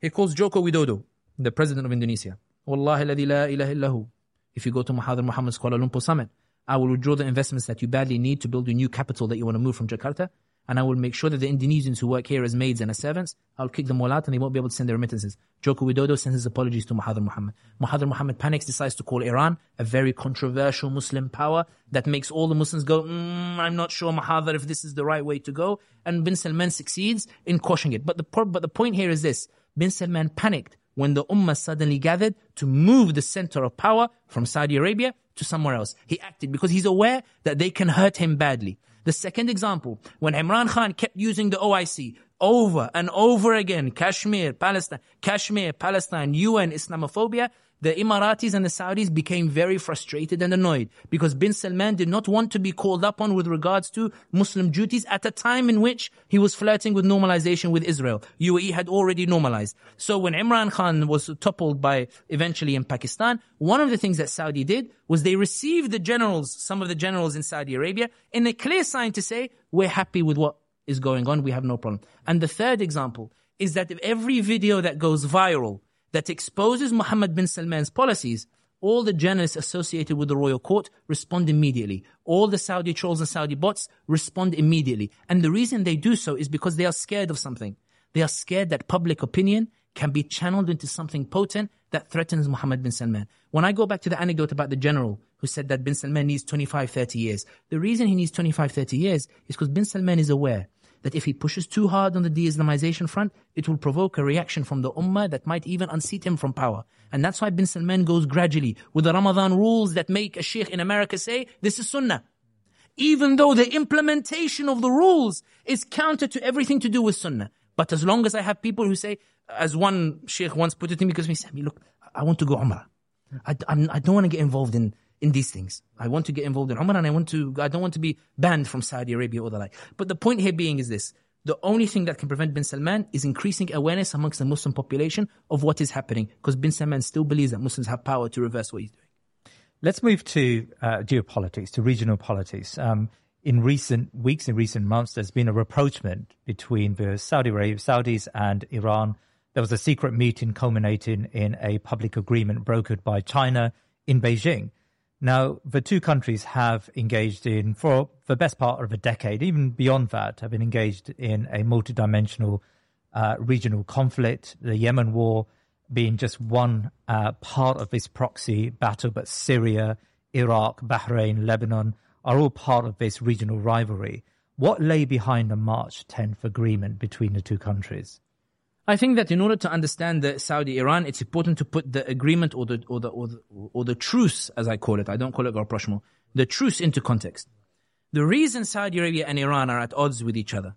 He calls Joko Widodo, the president of Indonesia. Wallahi la ilaha illahu. If you go to Mahathir Mohamad's Kuala Lumpur summit, I will withdraw the investments that you badly need to build your new capital that you want to move from Jakarta. And I will make sure that the Indonesians who work here as maids and as servants, I'll kick them all out and they won't be able to send their remittances. Joko Widodo sends his apologies to Mahathir Mohamad. Mahathir Mohamad panics, decides to call Iran a very controversial Muslim power that makes all the Muslims go, mm, I'm not sure Mahathir if this is the right way to go. And Bin Salman succeeds in quashing it. But the, but the point here is this. Bin Salman panicked when the Ummah suddenly gathered to move the center of power from Saudi Arabia to somewhere else. He acted because he's aware that they can hurt him badly. The second example, when Imran Khan kept using the OIC over and over again, Kashmir, Palestine, Kashmir, Palestine, UN, Islamophobia, the Emiratis and the Saudis became very frustrated and annoyed because bin Salman did not want to be called up on with regards to Muslim duties at a time in which he was flirting with normalization with Israel. UAE had already normalized. So when Imran Khan was toppled by eventually in Pakistan, one of the things that Saudi did was they received the generals, some of the generals in Saudi Arabia, in a clear sign to say, we're happy with what is going on. We have no problem. And the third example is that if every video that goes viral that exposes Mohammed bin Salman's policies, all the journalists associated with the royal court respond immediately. All the Saudi trolls and Saudi bots respond immediately. And the reason they do so is because they are scared of something. They are scared that public opinion can be channeled into something potent that threatens Mohammed bin Salman. When I go back to the anecdote about the general who said that bin Salman needs 25, 30 years, the reason he needs 25, 30 years is because bin Salman is aware that if he pushes too hard on the de-Islamization front, it will provoke a reaction from the ummah that might even unseat him from power. And that's why bin Salman goes gradually with the Ramadan rules that make a sheikh in America say, this is sunnah. Even though the implementation of the rules is counter to everything to do with sunnah. But as long as I have people who say, as one sheikh once put it to me, because he said, look, I want to go Umrah. I, I'm, I do not want to get involved in in these things. I want to get involved in Umrah and I want to, I don't want to be banned from Saudi Arabia or the like. But the point here being is this. The only thing that can prevent bin Salman is increasing awareness amongst the Muslim population of what is happening. Because bin Salman still believes that Muslims have power to reverse what he's doing. Let's move to uh, geopolitics, to regional politics. Um, in recent weeks, in recent months, there's been a rapprochement between the Saudi Arabia, Saudis and Iran. There was a secret meeting culminating in a public agreement brokered by China in Beijing. Now, the two countries have engaged in, for the best part of a decade, even beyond that, have been engaged in a multidimensional uh, regional conflict, the Yemen war being just one uh, part of this proxy battle, but Syria, Iraq, Bahrain, Lebanon are all part of this regional rivalry. What lay behind the March 10th agreement between the two countries? I think that in order to understand the Saudi Iran, it's important to put the agreement or the, or the, or the, or the truce, as I call it. I don't call it rapprochement. The truce into context. The reason Saudi Arabia and Iran are at odds with each other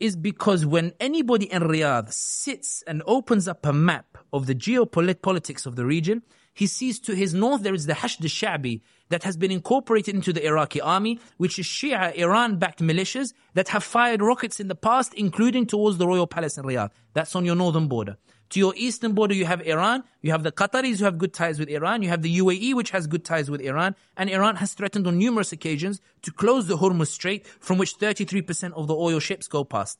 is because when anybody in Riyadh sits and opens up a map of the geopolitics of the region, he sees to his north there is the Hashd al-Sha'bi that has been incorporated into the Iraqi army, which is Shia Iran-backed militias that have fired rockets in the past, including towards the royal palace in Riyadh. That's on your northern border. To your eastern border, you have Iran, you have the Qataris who have good ties with Iran, you have the UAE which has good ties with Iran, and Iran has threatened on numerous occasions to close the Hormuz Strait from which 33% of the oil ships go past.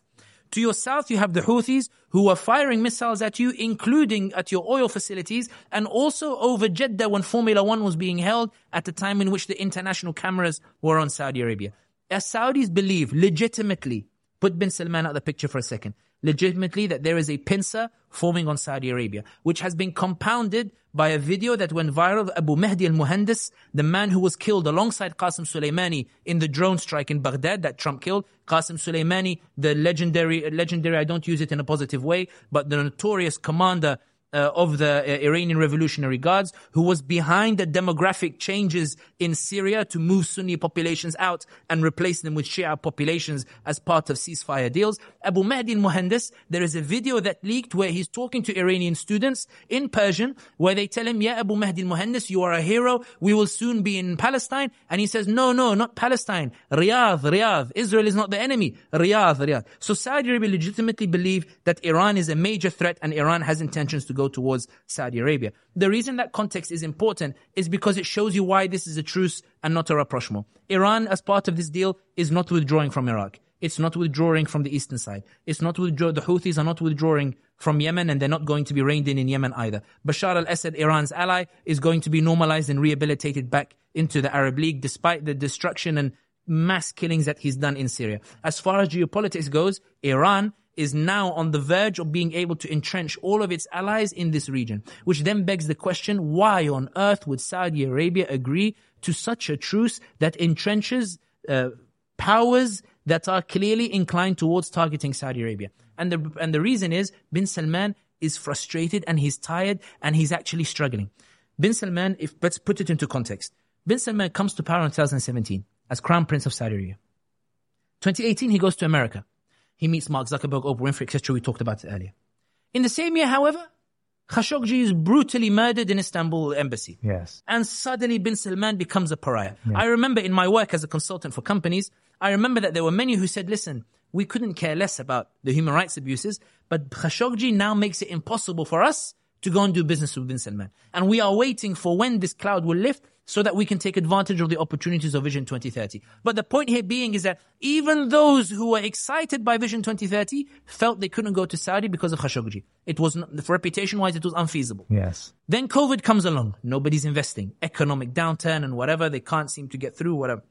To your south, you have the Houthis who are firing missiles at you, including at your oil facilities and also over Jeddah when Formula One was being held at the time in which the international cameras were on Saudi Arabia. As Saudis believe legitimately, put bin Salman out of the picture for a second, legitimately that there is a pincer forming on Saudi Arabia, which has been compounded by a video that went viral of Abu Mahdi al-Muhandis, the man who was killed alongside Qasim Soleimani in the drone strike in Baghdad that Trump killed. Qasim Soleimani, the legendary, legendary, I don't use it in a positive way, but the notorious commander uh, of the uh, Iranian Revolutionary Guards, who was behind the demographic changes in Syria to move Sunni populations out and replace them with Shia populations as part of ceasefire deals. Abu Mahdi al-Muhandis, there is a video that leaked where he's talking to Iranian students in Persian, where they tell him, yeah, Abu Mahdi al-Muhandis, you are a hero. We will soon be in Palestine. And he says, no, no, not Palestine. Riyadh, Riyadh. Israel is not the enemy. Riyadh, Riyadh. So Saudi Arabia legitimately believe that Iran is a major threat and Iran has intentions to go towards Saudi Arabia. The reason that context is important is because it shows you why this is a truce and not a rapprochement. Iran, as part of this deal, is not withdrawing from Iraq. It's not withdrawing from the eastern side. It's not withdraw. The Houthis are not withdrawing from Yemen, and they're not going to be reined in in Yemen either. Bashar al-Assad, Iran's ally, is going to be normalized and rehabilitated back into the Arab League, despite the destruction and mass killings that he's done in Syria. As far as geopolitics goes, Iran is now on the verge of being able to entrench all of its allies in this region, which then begs the question, why on earth would Saudi Arabia agree to such a truce that entrenches uh, powers that are clearly inclined towards targeting Saudi Arabia? And the, and the reason is bin Salman is frustrated and he's tired and he's actually struggling. Bin Salman, if let's put it into context, bin Salman comes to power in 2017 as Crown Prince of Saudi Arabia. 2018, he goes to America. He meets Mark Zuckerberg, Oprah Winfrey, etc. We talked about it earlier. In the same year, however, Khashoggi is brutally murdered in Istanbul embassy. Yes. And suddenly bin Salman becomes a pariah. I remember in my work as a consultant for companies, I remember that there were many who said, listen, we couldn't care less about the human rights abuses, but Khashoggi now makes it impossible for us to go and do business with bin Salman. And we are waiting for when this cloud will lift so that we can take advantage of the opportunities of Vision 2030. But the point here being is that even those who were excited by Vision 2030 felt they couldn't go to Saudi because of Khashoggi. It was, reputation wise, it was unfeasible. Yes. Then COVID comes along. Nobody's investing. Economic downturn and whatever. They can't seem to get through, whatever.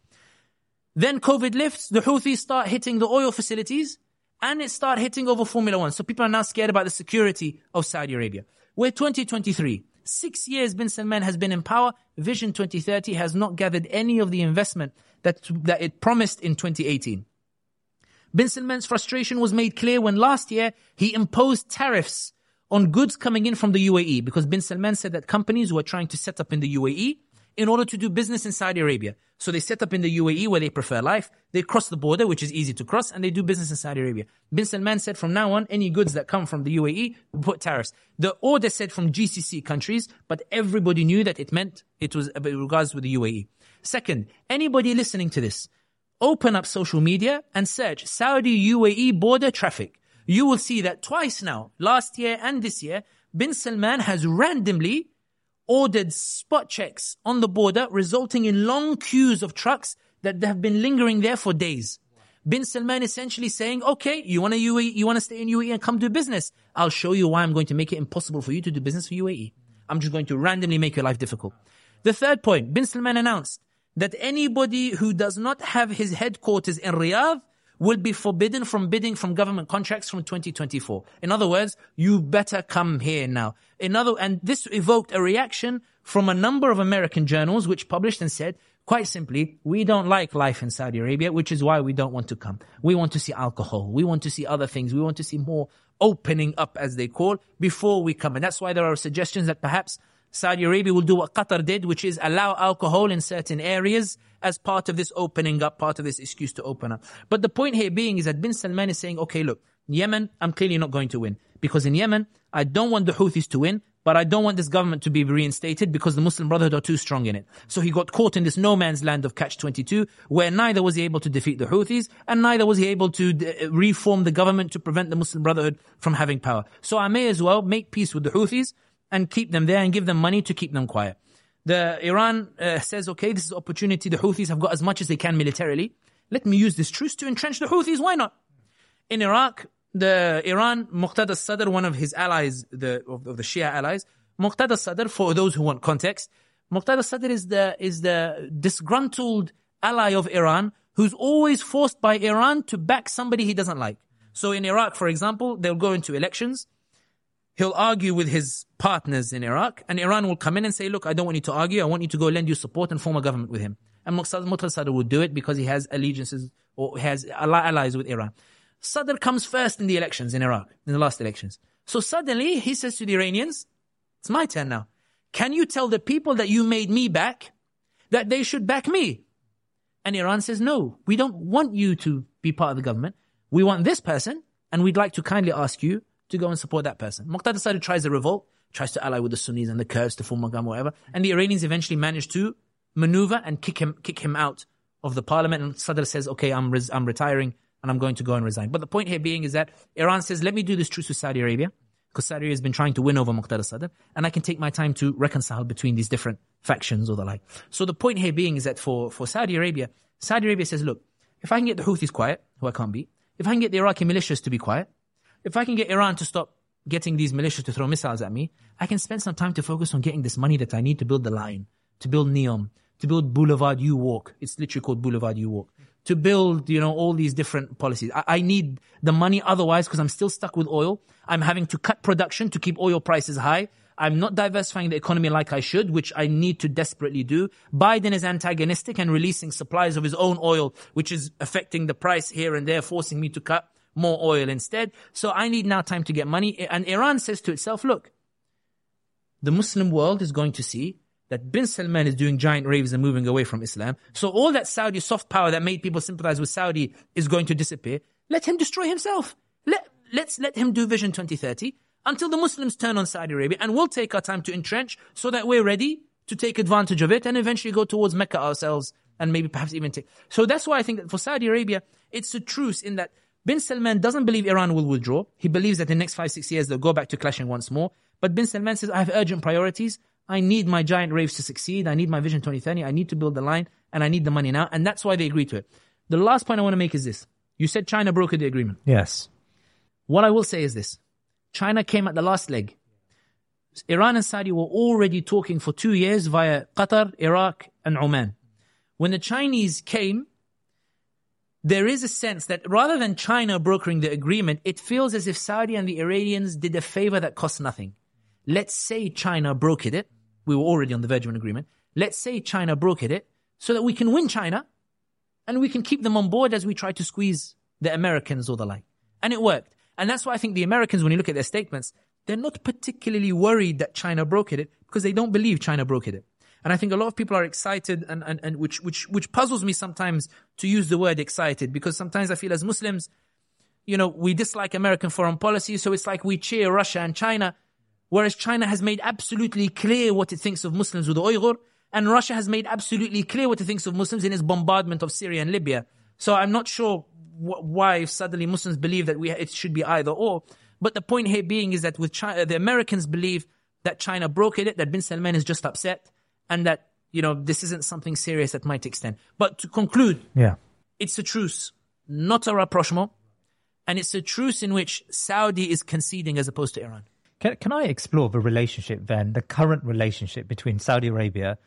Then COVID lifts. The Houthis start hitting the oil facilities and it start hitting over Formula One. So people are now scared about the security of Saudi Arabia. We're 2023. Six years bin Salman has been in power. Vision 2030 has not gathered any of the investment that, that it promised in 2018. Bin Salman's frustration was made clear when last year he imposed tariffs on goods coming in from the UAE because bin Salman said that companies were trying to set up in the UAE in order to do business in Saudi Arabia. So they set up in the UAE where they prefer life. They cross the border, which is easy to cross, and they do business in Saudi Arabia. Bin Salman said from now on, any goods that come from the UAE, put tariffs. The order said from GCC countries, but everybody knew that it meant it was in regards with the UAE. Second, anybody listening to this, open up social media and search Saudi UAE border traffic. You will see that twice now, last year and this year, Bin Salman has randomly ordered spot checks on the border, resulting in long queues of trucks that have been lingering there for days. Bin Salman essentially saying, okay, you want to UAE, you want to stay in UAE and come do business. I'll show you why I'm going to make it impossible for you to do business for UAE. I'm just going to randomly make your life difficult. The third point, Bin Salman announced that anybody who does not have his headquarters in Riyadh will be forbidden from bidding from government contracts from 2024. In other words, you better come here now. In other, and this evoked a reaction from a number of American journals which published and said, quite simply, we don't like life in Saudi Arabia, which is why we don't want to come. We want to see alcohol. We want to see other things. We want to see more opening up, as they call, before we come. And that's why there are suggestions that perhaps Saudi Arabia will do what Qatar did, which is allow alcohol in certain areas as part of this opening up, part of this excuse to open up. But the point here being is that bin Salman is saying, okay, look, Yemen, I'm clearly not going to win. Because in Yemen, I don't want the Houthis to win. but I don't want this government to be reinstated because the Muslim Brotherhood are too strong in it. So he got caught in this no man's land of catch 22 where neither was he able to defeat the Houthis and neither was he able to d- reform the government to prevent the Muslim Brotherhood from having power. So I may as well make peace with the Houthis and keep them there and give them money to keep them quiet. The Iran uh, says, okay, this is opportunity. The Houthis have got as much as they can militarily. Let me use this truce to entrench the Houthis. Why not? In Iraq, the Iran, Muqtada Sadr, one of his allies, the, of, of the Shia allies, Muqtada Sadr, for those who want context, Muqtada Sadr is the, is the disgruntled ally of Iran who's always forced by Iran to back somebody he doesn't like. So in Iraq, for example, they'll go into elections. He'll argue with his partners in Iraq and Iran will come in and say, look, I don't want you to argue. I want you to go lend you support and form a government with him. And Muqtada Sadr will do it because he has allegiances or has allies with Iran. Sadr comes first in the elections in Iraq, in the last elections. So suddenly he says to the Iranians, it's my turn now. Can you tell the people that you made me back that they should back me? And Iran says, no, we don't want you to be part of the government. We want this person and we'd like to kindly ask you to go and support that person. Muqtada Sadr tries a revolt, tries to ally with the Sunnis and the Kurds to form a government, whatever. And the Iranians eventually manage to maneuver and kick him, kick him out of the parliament. And Sadr says, okay, I'm, res- I'm retiring and I'm going to go and resign. But the point here being is that Iran says, let me do this truce with Saudi Arabia, because Saudi Arabia has been trying to win over Muqtada Sadr, and I can take my time to reconcile between these different factions or the like. So the point here being is that for, for Saudi Arabia, Saudi Arabia says, look, if I can get the Houthis quiet, who I can't beat, if I can get the Iraqi militias to be quiet, if I can get Iran to stop getting these militias to throw missiles at me, I can spend some time to focus on getting this money that I need to build the line, to build NEOM, to build Boulevard U Walk. It's literally called Boulevard U Walk to build, you know, all these different policies. I, I need the money otherwise because I'm still stuck with oil. I'm having to cut production to keep oil prices high. I'm not diversifying the economy like I should, which I need to desperately do. Biden is antagonistic and releasing supplies of his own oil, which is affecting the price here and there, forcing me to cut more oil instead. So I need now time to get money. And Iran says to itself, look, the Muslim world is going to see that bin Salman is doing giant raves and moving away from Islam. So all that Saudi soft power that made people sympathize with Saudi is going to disappear. Let him destroy himself. Let, let's let him do Vision 2030 until the Muslims turn on Saudi Arabia and we'll take our time to entrench so that we're ready to take advantage of it and eventually go towards Mecca ourselves and maybe perhaps even take. So that's why I think that for Saudi Arabia, it's a truce in that bin Salman doesn't believe Iran will withdraw. He believes that in the next five, six years they'll go back to clashing once more. But bin Salman says, I have urgent priorities. I need my giant raves to succeed. I need my Vision 2030. I need to build the line and I need the money now. And that's why they agreed to it. The last point I want to make is this. You said China brokered the agreement. Yes. What I will say is this. China came at the last leg. Iran and Saudi were already talking for two years via Qatar, Iraq, and Oman. When the Chinese came, there is a sense that rather than China brokering the agreement, it feels as if Saudi and the Iranians did a favor that cost nothing. Let's say China brokered it. We were already on the verge of an agreement. Let's say China brokered it so that we can win China and we can keep them on board as we try to squeeze the Americans or the like. And it worked. And that's why I think the Americans, when you look at their statements, they're not particularly worried that China brokered it because they don't believe China brokered it. And I think a lot of people are excited and, and, and which, which, which puzzles me sometimes to use the word excited because sometimes I feel as Muslims, you know, we dislike American foreign policy. So it's like we cheer Russia and China Whereas China has made absolutely clear what it thinks of Muslims with the Uyghur, and Russia has made absolutely clear what it thinks of Muslims in its bombardment of Syria and Libya. So I'm not sure wh- why suddenly Muslims believe that we it should be either or. But the point here being is that with China, the Americans believe that China brokered it, that bin Salman is just upset, and that you know this isn't something serious that might extend. But to conclude, yeah, it's a truce, not a rapprochement, and it's a truce in which Saudi is conceding as opposed to Iran. Can, can I explore the relationship then, the current relationship between Saudi Arabia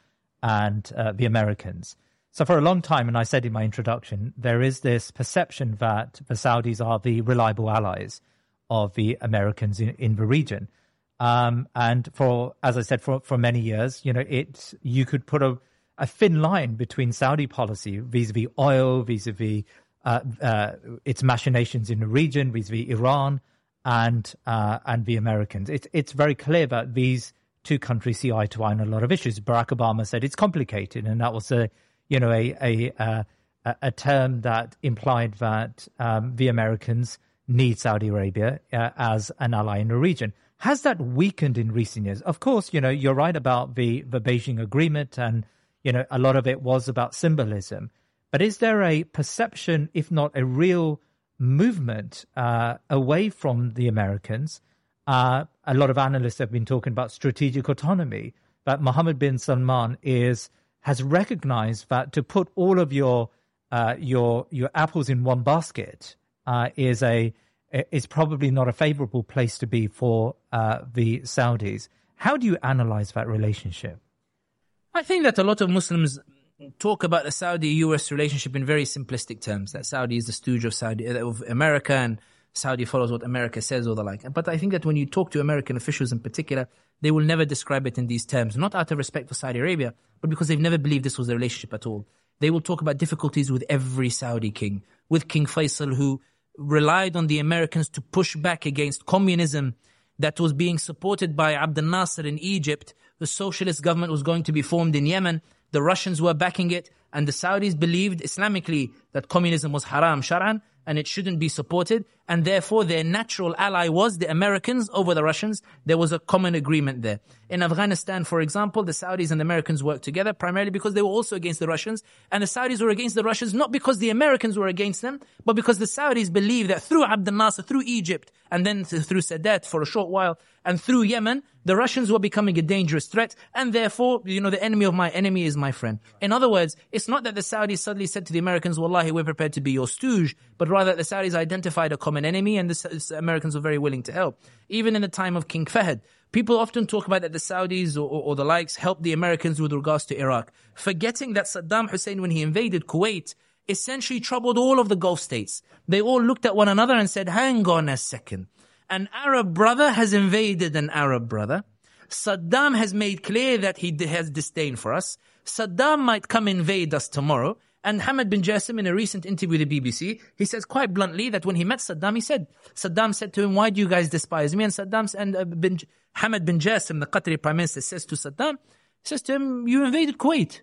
and uh, the Americans? So, for a long time, and I said in my introduction, there is this perception that the Saudis are the reliable allies of the Americans in, in the region. Um, and for, as I said, for, for many years, you know, it, you could put a, a thin line between Saudi policy vis-a-vis oil, vis-a-vis uh, uh, its machinations in the region, vis-a-vis Iran, and uh, and the Americans. It's it's very clear that these two countries see eye to eye on a lot of issues. Barack Obama said it's complicated, and that was a you know a a a term that implied that um, the Americans need Saudi Arabia uh, as an ally in the region. Has that weakened in recent years? Of course, you know, you're right about the, the Beijing Agreement and, you know, a lot of it was about symbolism. But is there a perception, if not a real movement uh, away from the Americans? Uh, a lot of analysts have been talking about strategic autonomy. That Mohammed bin Salman is has recognized that to put all of your uh, your your apples in one basket uh, is a is probably not a favorable place to be for uh, the Saudis. How do you analyze that relationship? I think that a lot of Muslims talk about the Saudi-US relationship in very simplistic terms. That Saudi is the stooge of Saudi of America, and Saudi follows what America says or the like. But I think that when you talk to American officials in particular, they will never describe it in these terms, not out of respect for Saudi Arabia, but because they've never believed this was a relationship at all. They will talk about difficulties with every Saudi king, with King Faisal, who relied on the Americans to push back against communism that was being supported by Abdel Nasser in Egypt. The socialist government was going to be formed in Yemen. The Russians were backing it, and the Saudis believed Islamically that communism was haram shar'an and it shouldn't be supported. And therefore, their natural ally was the Americans over the Russians. There was a common agreement there. In Afghanistan, for example, the Saudis and the Americans worked together primarily because they were also against the Russians. And the Saudis were against the Russians not because the Americans were against them, but because the Saudis believed that through Abdel Nasser, through Egypt, and then through Sadat for a short while, and through Yemen, the Russians were becoming a dangerous threat, and therefore, you know, the enemy of my enemy is my friend. In other words, it's not that the Saudis suddenly said to the Americans, Wallahi, we're prepared to be your stooge, but rather the Saudis identified a common enemy and the Americans were very willing to help. Even in the time of King Fahd, people often talk about that the Saudis or, or the likes helped the Americans with regards to Iraq, forgetting that Saddam Hussein, when he invaded Kuwait, essentially troubled all of the Gulf states. They all looked at one another and said, hang on a second an Arab brother has invaded an Arab brother. Saddam has made clear that he has disdain for us. Saddam might come invade us tomorrow. And Hamad bin Jassim, in a recent interview with the BBC, he says quite bluntly that when he met Saddam, he said, Saddam said to him, why do you guys despise me? And Saddam and uh, bin, Hamad bin Jassim, the Qatari prime minister, says to Saddam, says to him, you invaded Kuwait.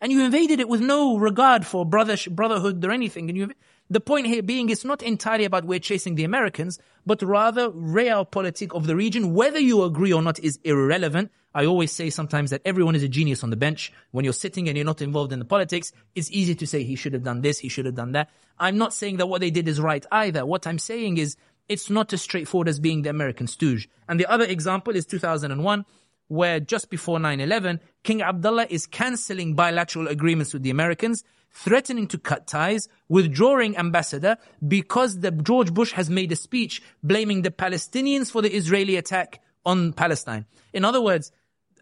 And you invaded it with no regard for brother, brotherhood or anything. And you, the point here being it's not entirely about we're chasing the Americans, but rather real realpolitik of the region. Whether you agree or not is irrelevant. I always say sometimes that everyone is a genius on the bench. When you're sitting and you're not involved in the politics, it's easy to say he should have done this, he should have done that. I'm not saying that what they did is right either. What I'm saying is it's not as straightforward as being the American stooge. And the other example is 2001 where just before 9-11, King Abdullah is cancelling bilateral agreements with the Americans threatening to cut ties, withdrawing ambassador because the George Bush has made a speech blaming the Palestinians for the Israeli attack on Palestine. In other words,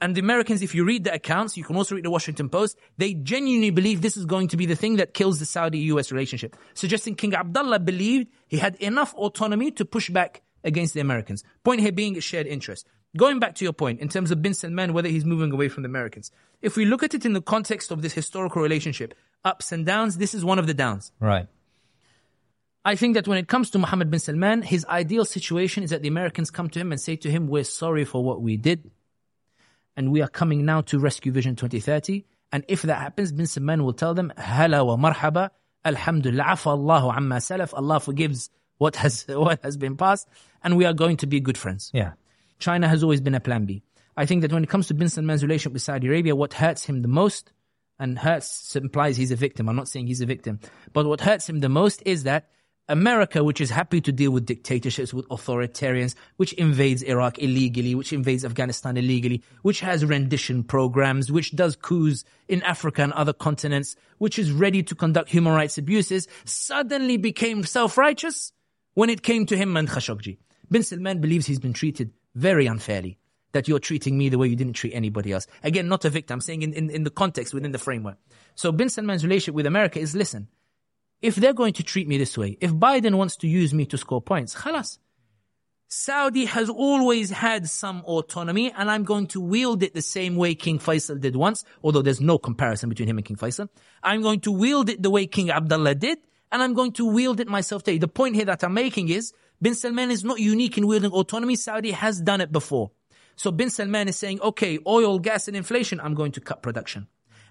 and the Americans, if you read the accounts, you can also read the Washington Post, they genuinely believe this is going to be the thing that kills the Saudi-US relationship. Suggesting King Abdullah believed he had enough autonomy to push back against the Americans. Point here being a shared interest. Going back to your point, in terms of bin Salman, whether he's moving away from the Americans, if we look at it in the context of this historical relationship, ups and downs, this is one of the downs. Right. I think that when it comes to Mohammed bin Salman, his ideal situation is that the Americans come to him and say to him, we're sorry for what we did. And we are coming now to rescue Vision 2030. And if that happens, bin Salman will tell them, Hala wa marhaba, alhamdulillah, afa Allahu amma salaf. Allah forgives what has, what has been passed. And we are going to be good friends. Yeah. China has always been a plan B. I think that when it comes to bin Salman's relationship with Saudi Arabia, what hurts him the most, and hurts implies he's a victim. I'm not saying he's a victim. But what hurts him the most is that America, which is happy to deal with dictatorships, with authoritarians, which invades Iraq illegally, which invades Afghanistan illegally, which has rendition programs, which does coups in Africa and other continents, which is ready to conduct human rights abuses, suddenly became self-righteous when it came to him and Khashoggi. Bin Salman believes he's been treated very unfairly. That you're treating me the way you didn't treat anybody else. Again, not a victim. I'm saying in, in, in the context, within the framework. So Bin Salman's relationship with America is listen, if they're going to treat me this way, if Biden wants to use me to score points, khalas. Saudi has always had some autonomy and I'm going to wield it the same way King Faisal did once, although there's no comparison between him and King Faisal. I'm going to wield it the way King Abdullah did and I'm going to wield it myself today. The point here that I'm making is Bin Salman is not unique in wielding autonomy. Saudi has done it before. So Bin Salman is saying, okay, oil, gas and inflation, I'm going to cut production.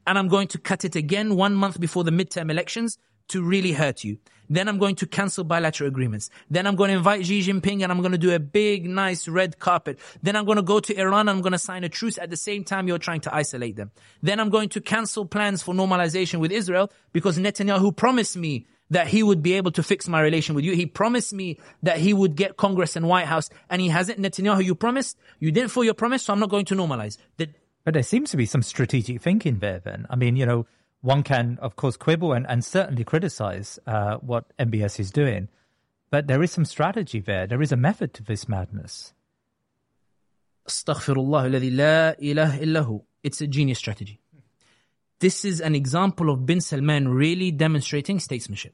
And I'm going to cut it again one month before the midterm elections to really hurt you. Then I'm going to cancel bilateral agreements. Then I'm going to invite Xi Jinping and I'm going to do a big, nice red carpet. Then I'm going to go to Iran and I'm going to sign a truce at the same time you're trying to isolate them. Then I'm going to cancel plans for normalization with Israel because Netanyahu promised me that he would be able to fix my relation with you. He promised me that he would get Congress and White House and he hasn't. Netanyahu, you promised, you didn't fulfill your promise, so I'm not going to normalize. The, But there seems to be some strategic thinking there then. I mean, you know, one can, of course, quibble and, and certainly criticize uh, what MBS is doing, but there is some strategy there. There is a method to this madness. Astaghfirullah alladhi la ilaha illahu. It's a genius strategy. This is an example of bin Salman really demonstrating statesmanship.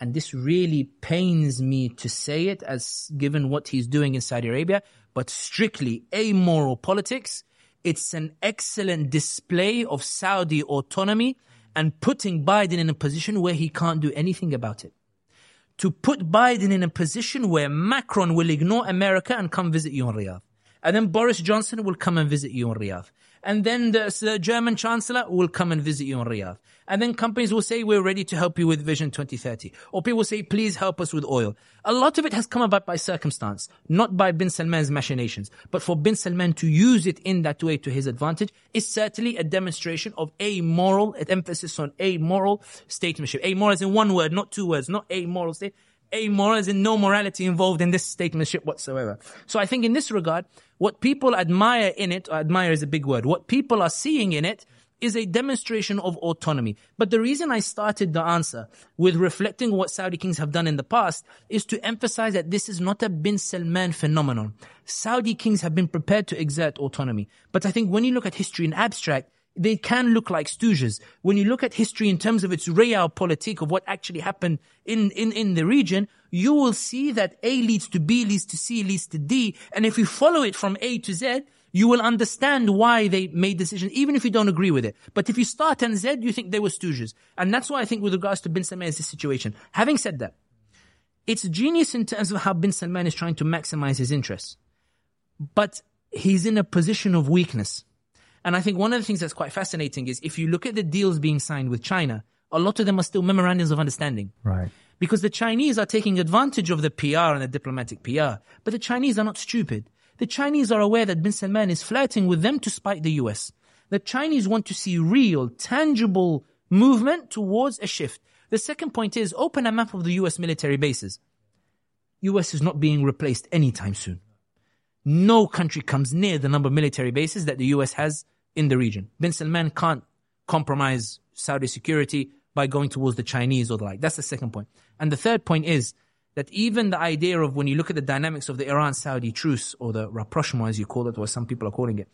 And this really pains me to say it as given what he's doing in Saudi Arabia, but strictly amoral politics. It's an excellent display of Saudi autonomy and putting Biden in a position where he can't do anything about it. To put Biden in a position where Macron will ignore America and come visit you in Riyadh. And then Boris Johnson will come and visit you in Riyadh. And then the, the German Chancellor will come and visit you in Riyadh. And then companies will say, we're ready to help you with Vision 2030. Or people will say, please help us with oil. A lot of it has come about by circumstance, not by bin Salman's machinations. But for bin Salman to use it in that way to his advantage is certainly a demonstration of a moral, an emphasis on a moral statesmanship. A moral is in one word, not two words, not a moral state amoral in no morality involved in this statesmanship whatsoever. So I think in this regard, what people admire in it, admire is a big word, what people are seeing in it is a demonstration of autonomy. But the reason I started the answer with reflecting what Saudi kings have done in the past is to emphasize that this is not a bin Salman phenomenon. Saudi kings have been prepared to exert autonomy. But I think when you look at history in abstract, they can look like stooges. When you look at history in terms of its realpolitik of what actually happened in, in, in the region, you will see that A leads to B, leads to C, leads to D. And if you follow it from A to Z, you will understand why they made decisions, even if you don't agree with it. But if you start on Z, you think they were stooges. And that's why I think with regards to Bin Salman's situation. Having said that, it's genius in terms of how Bin Salman is trying to maximize his interests. But he's in a position of weakness. And I think one of the things that's quite fascinating is if you look at the deals being signed with China, a lot of them are still memorandums of understanding. Right. Because the Chinese are taking advantage of the PR and the diplomatic PR. But the Chinese are not stupid. The Chinese are aware that Bin Salman is flirting with them to spite the US. The Chinese want to see real, tangible movement towards a shift. The second point is open a map of the US military bases. US is not being replaced anytime soon. No country comes near the number of military bases that the US has in the region. Bin Salman can't compromise Saudi security by going towards the Chinese or the like. That's the second point. And the third point is that even the idea of when you look at the dynamics of the Iran-Saudi truce or the rapprochement as you call it, or some people are calling it,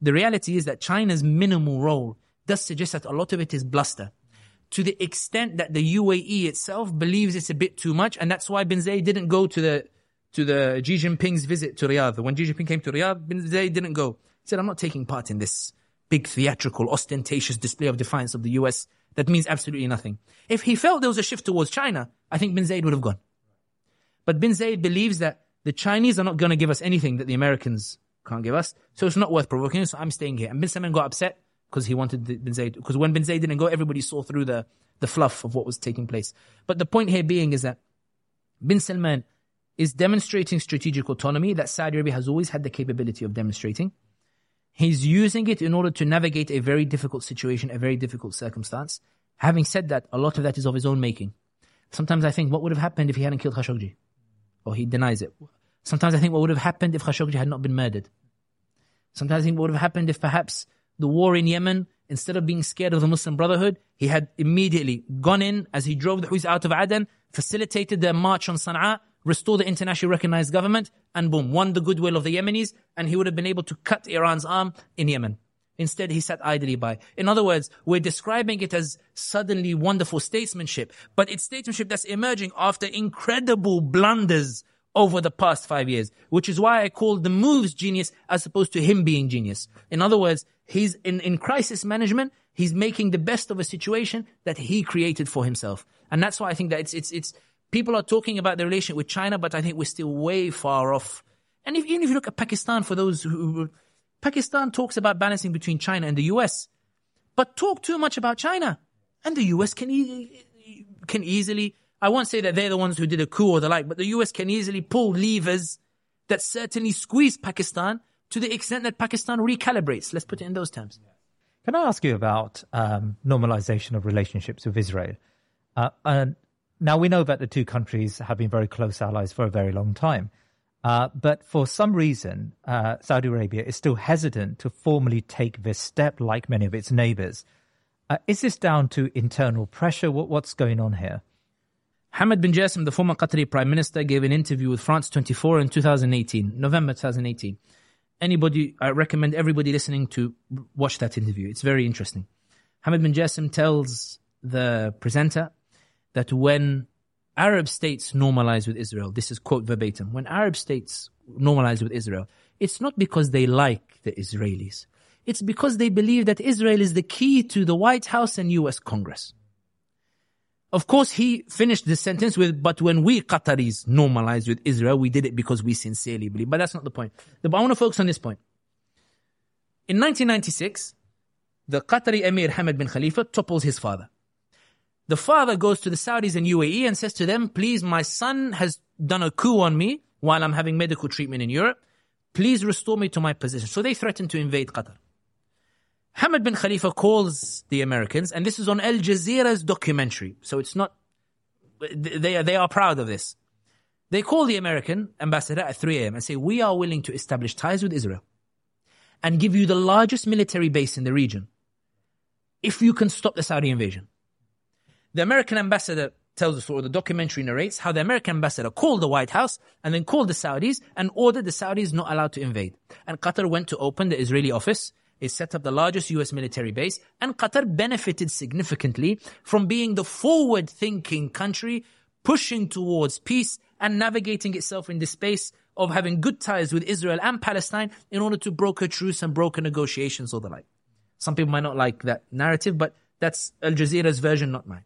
the reality is that China's minimal role does suggest that a lot of it is bluster. To the extent that the UAE itself believes it's a bit too much, and that's why Bin Zayed didn't go to the to the Xi Jinping's visit to Riyadh. When Xi Jinping came to Riyadh, Bin Zayed didn't go. He said, I'm not taking part in this big theatrical, ostentatious display of defiance of the US that means absolutely nothing. If he felt there was a shift towards China, I think Bin Zayed would have gone. But Bin Zayed believes that the Chinese are not going to give us anything that the Americans can't give us, so it's not worth provoking, so I'm staying here. And Bin Salman got upset because he wanted Bin Zayed, because when Bin Zayed didn't go, everybody saw through the, the fluff of what was taking place. But the point here being is that Bin Salman is demonstrating strategic autonomy that Saudi Arabia has always had the capability of demonstrating. He's using it in order to navigate a very difficult situation, a very difficult circumstance. Having said that, a lot of that is of his own making. Sometimes I think, what would have happened if he hadn't killed Khashoggi? Or he denies it. Sometimes I think, what would have happened if Khashoggi had not been murdered? Sometimes I think, what would have happened if perhaps the war in Yemen, instead of being scared of the Muslim Brotherhood, he had immediately gone in as he drove the Houthis out of Aden, facilitated their march on Sana'a, restored the internationally recognized government, and boom, won the goodwill of the Yemenis, and he would have been able to cut Iran's arm in Yemen. Instead, he sat idly by. In other words, we're describing it as suddenly wonderful statesmanship, but it's statesmanship that's emerging after incredible blunders over the past five years, which is why I call the moves genius as opposed to him being genius. In other words, he's in, in crisis management, he's making the best of a situation that he created for himself. And that's why I think that it's, it's, it's, people are talking about the relationship with China, but I think we're still way far off. And if, even if you look at Pakistan, for those who, Pakistan talks about balancing between China and the US, but talk too much about China. And the US can e- can easily, I won't say that they're the ones who did a coup or the like, but the US can easily pull levers that certainly squeeze Pakistan to the extent that Pakistan recalibrates. Let's put it in those terms. Can I ask you about um, normalization of relationships with Israel? Uh, and now we know that the two countries have been very close allies for a very long time. Uh, but for some reason, uh, Saudi Arabia is still hesitant to formally take this step like many of its neighbors. Uh, is this down to internal pressure? What, what's going on here? Hamad bin Jassim, the former Qatari Prime Minister, gave an interview with France 24 in 2018, November 2018. Anybody, I recommend everybody listening to watch that interview. It's very interesting. Hamad bin Jassim tells the presenter that when Arab states normalize with Israel, this is quote verbatim, when Arab states normalize with Israel, it's not because they like the Israelis. It's because they believe that Israel is the key to the White House and US Congress. Of course, he finished the sentence with, but when we Qataris normalized with Israel, we did it because we sincerely believe. But that's not the point. But I want to focus on this point. In 1996, the Qatari Emir Hamad bin Khalifa topples his father. The father goes to the Saudis and UAE and says to them, please, my son has done a coup on me while I'm having medical treatment in Europe. Please restore me to my position. So they threaten to invade Qatar. Hamad bin Khalifa calls the Americans, and this is on Al Jazeera's documentary. So it's not, they they are proud of this. They call the American ambassador at 3 a.m. and say, we are willing to establish ties with Israel and give you the largest military base in the region if you can stop the Saudi invasion. The American ambassador tells us, or the documentary narrates, how the American ambassador called the White House and then called the Saudis and ordered the Saudis not allowed to invade. And Qatar went to open the Israeli office it set up the largest US military base, and Qatar benefited significantly from being the forward thinking country pushing towards peace and navigating itself in the space of having good ties with Israel and Palestine in order to broker truce and broker negotiations or the like. Some people might not like that narrative, but that's Al Jazeera's version, not mine.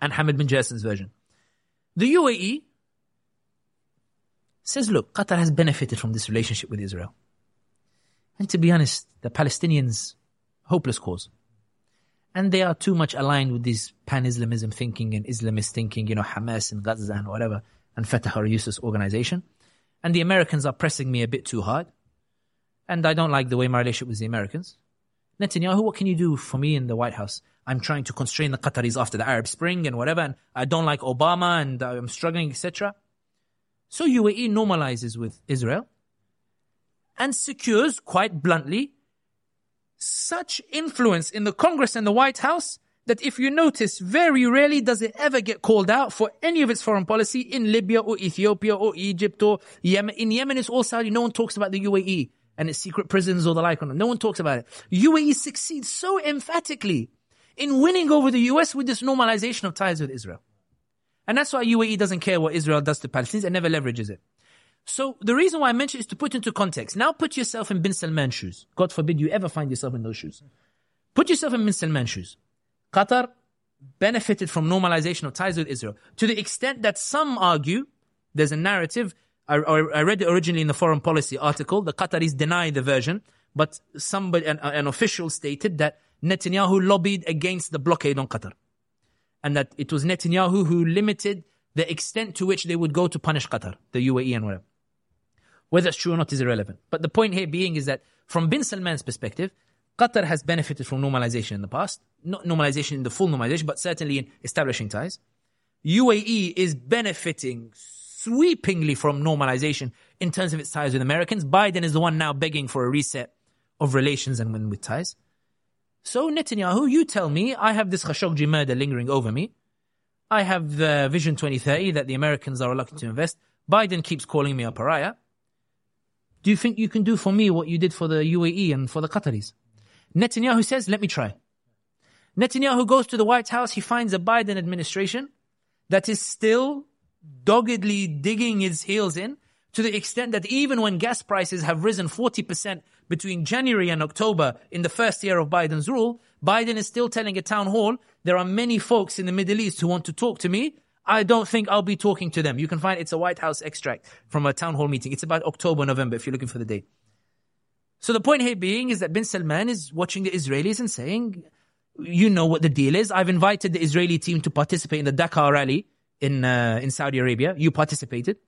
And Hamad bin Jassim's version. The UAE says, look, Qatar has benefited from this relationship with Israel. And to be honest, the Palestinians, hopeless cause. And they are too much aligned with this pan-Islamism thinking and Islamist thinking, you know, Hamas and Gaza and whatever, and Fatah or useless organization. And the Americans are pressing me a bit too hard. And I don't like the way my relationship with the Americans. Netanyahu, what can you do for me in the White House? I'm trying to constrain the Qataris after the Arab Spring and whatever, and I don't like Obama and I'm struggling, etc. So UAE normalizes with Israel and secures, quite bluntly, such influence in the Congress and the White House that if you notice, very rarely does it ever get called out for any of its foreign policy in Libya or Ethiopia or Egypt or Yemen. In Yemen, it's all Saudi. No one talks about the UAE and its secret prisons or the like. No one talks about it. UAE succeeds so emphatically in winning over the US with this normalization of ties with Israel. And that's why UAE doesn't care what Israel does to Palestinians and never leverages it. So the reason why I mention is to put into context. Now put yourself in bin Salman's shoes. God forbid you ever find yourself in those shoes. Put yourself in bin Salman's shoes. Qatar benefited from normalization of ties with Israel to the extent that some argue there's a narrative. I, I read it originally in the foreign policy article. The Qataris deny the version, but somebody, an, an official stated that Netanyahu lobbied against the blockade on Qatar. And that it was Netanyahu who limited the extent to which they would go to punish Qatar, the UAE and whatever. Whether it's true or not is irrelevant. But the point here being is that from bin Salman's perspective, Qatar has benefited from normalization in the past. Not normalization in the full normalization, but certainly in establishing ties. UAE is benefiting sweepingly from normalization in terms of its ties with Americans. Biden is the one now begging for a reset of relations and with ties. So Netanyahu, you tell me, I have this Khashoggi murder lingering over me. I have the Vision 2030 that the Americans are reluctant to invest. Biden keeps calling me a pariah. Do you think you can do for me what you did for the UAE and for the Qataris? Netanyahu says, let me try. Netanyahu goes to the White House. He finds a Biden administration that is still doggedly digging its heels in to the extent that even when gas prices have risen 40% between January and October in the first year of Biden's rule, Biden is still telling a town hall, there are many folks in the Middle East who want to talk to me. I don't think I'll be talking to them. You can find it's a White House extract from a town hall meeting. It's about October, November, if you're looking for the date. So the point here being is that bin Salman is watching the Israelis and saying, You know what the deal is. I've invited the Israeli team to participate in the Dakar rally in uh, in Saudi Arabia. You participated.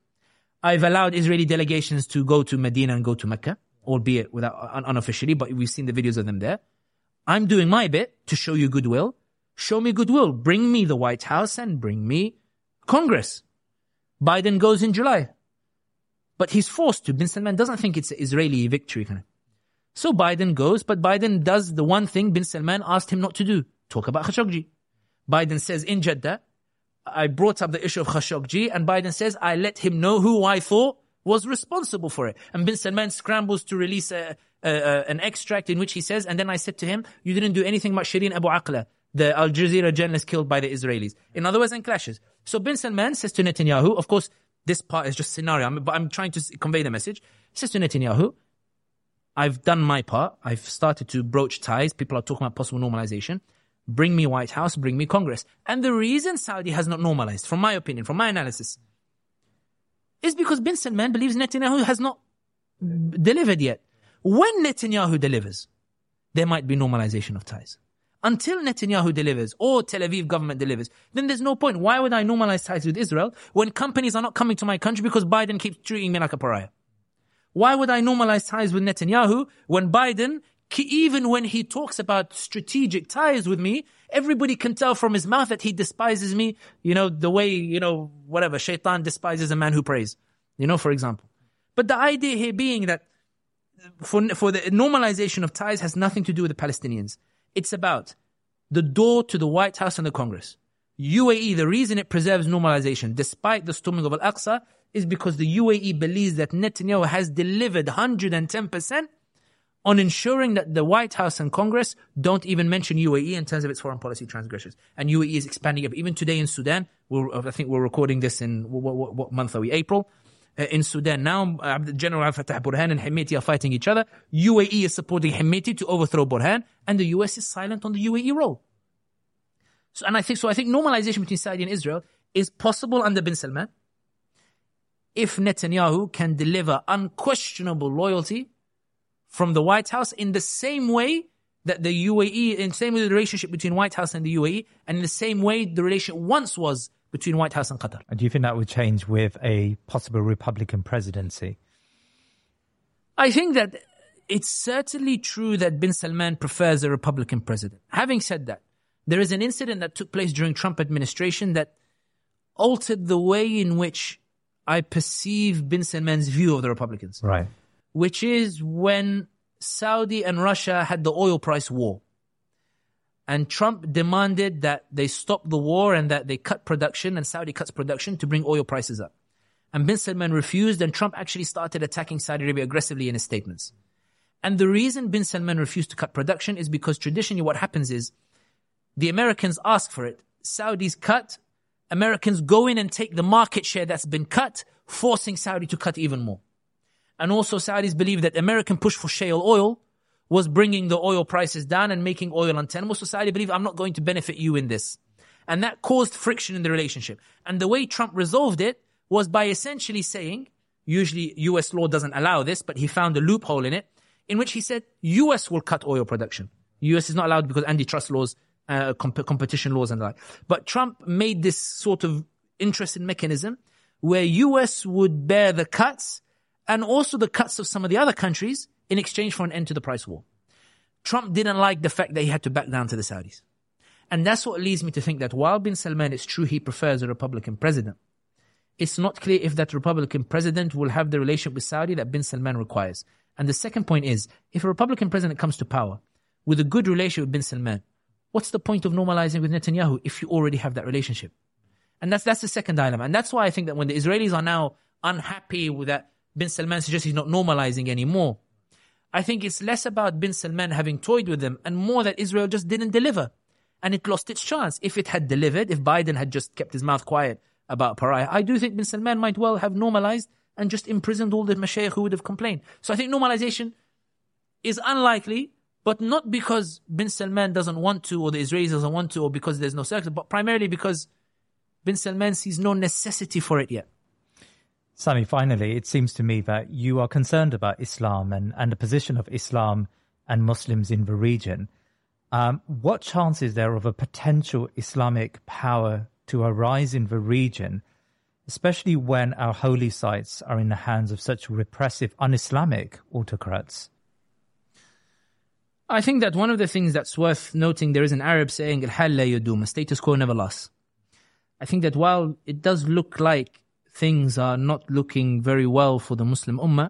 I've allowed Israeli delegations to go to Medina and go to Mecca, albeit without un- unofficially, but we've seen the videos of them there. I'm doing my bit to show you goodwill. Show me goodwill. Bring me the White House and bring me Congress. Biden goes in July. But he's forced to. Bin Salman doesn't think it's an Israeli victory kind of. So Biden goes, but Biden does the one thing Bin Salman asked him not to do. Talk about Khashoggi. Biden says in Jeddah, I brought up the issue of Khashoggi and Biden says, I let him know who I thought was responsible for it. And Bin Salman scrambles to release a, a, a, an extract in which he says, and then I said to him, you didn't do anything about Shireen Abu Akleh, the Al Jazeera journalist killed by the Israelis. In other words, and clashes. So Bin Salman says to Netanyahu, of course, this part is just scenario, but I'm trying to convey the message. Says to Netanyahu, I've done my part. I've started to broach ties. People are talking about possible normalization. Bring me White House, bring me Congress. And the reason Saudi has not normalized, from my opinion, from my analysis, is because Bin Salman believes Netanyahu has not delivered yet. When Netanyahu delivers, there might be normalization of ties. Until Netanyahu delivers or Tel Aviv government delivers, then there's no point. Why would I normalize ties with Israel when companies are not coming to my country because Biden keeps treating me like a pariah? Why would I normalize ties with Netanyahu when Biden, even when he talks about strategic ties with me, everybody can tell from his mouth that he despises me, you know, the way, you know, whatever, shaitan despises a man who prays, you know, for example. But the idea here being that for, for the normalization of ties has nothing to do with the Palestinians. It's about the door to the White House and the Congress. UAE, the reason it preserves normalization despite the storming of Al-Aqsa is because the UAE believes that Netanyahu has delivered 110% on ensuring that the White House and Congress don't even mention UAE in terms of its foreign policy transgressions. And UAE is expanding up. Even today in Sudan, I think we're recording this in, what, what, what month are we? April. Uh, in Sudan now, uh, General Al Fatah Burhan and Hemeti are fighting each other. UAE is supporting Hemeti to overthrow Burhan, and the US is silent on the UAE role. So, and I think so. I think normalization between Saudi and Israel is possible under Bin Salman if Netanyahu can deliver unquestionable loyalty from the White House in the same way that the UAE, in the same way the relationship between White House and the UAE, and in the same way the relationship once was between White House and Qatar. And do you think that would change with a possible Republican presidency? I think that it's certainly true that bin Salman prefers a Republican president. Having said that, there is an incident that took place during Trump administration that altered the way in which I perceive bin Salman's view of the Republicans. Right. Which is when Saudi and Russia had the oil price war. And Trump demanded that they stop the war and that they cut production and Saudi cuts production to bring oil prices up. And bin Salman refused and Trump actually started attacking Saudi Arabia aggressively in his statements. And the reason bin Salman refused to cut production is because traditionally what happens is the Americans ask for it. Saudis cut. Americans go in and take the market share that's been cut, forcing Saudi to cut even more. And also Saudis believe that American push for shale oil was bringing the oil prices down and making oil untenable. Society believe I'm not going to benefit you in this. And that caused friction in the relationship. And the way Trump resolved it was by essentially saying, usually US law doesn't allow this, but he found a loophole in it, in which he said, US will cut oil production. US is not allowed because antitrust laws, uh, comp- competition laws and like. But Trump made this sort of interesting mechanism where US would bear the cuts and also the cuts of some of the other countries in exchange for an end to the price war. Trump didn't like the fact that he had to back down to the Saudis. And that's what leads me to think that while bin Salman, it's true he prefers a Republican president, it's not clear if that Republican president will have the relationship with Saudi that bin Salman requires. And the second point is, if a Republican president comes to power with a good relationship with bin Salman, what's the point of normalizing with Netanyahu if you already have that relationship? And that's, that's the second dilemma. And that's why I think that when the Israelis are now unhappy with that bin Salman suggests he's not normalizing anymore, I think it's less about bin Salman having toyed with them and more that Israel just didn't deliver. And it lost its chance. If it had delivered, if Biden had just kept his mouth quiet about pariah, I do think bin Salman might well have normalized and just imprisoned all the mashayikh who would have complained. So I think normalization is unlikely, but not because bin Salman doesn't want to or the Israelis doesn't want to or because there's no circle, but primarily because bin Salman sees no necessity for it yet. Sami, finally, it seems to me that you are concerned about Islam and, and the position of Islam and Muslims in the region. Um, what chance is there of a potential Islamic power to arise in the region, especially when our holy sites are in the hands of such repressive, un Islamic autocrats? I think that one of the things that's worth noting, there is an Arab saying, Al la yudum, status quo never lasts. I think that while it does look like things are not looking very well for the Muslim Ummah,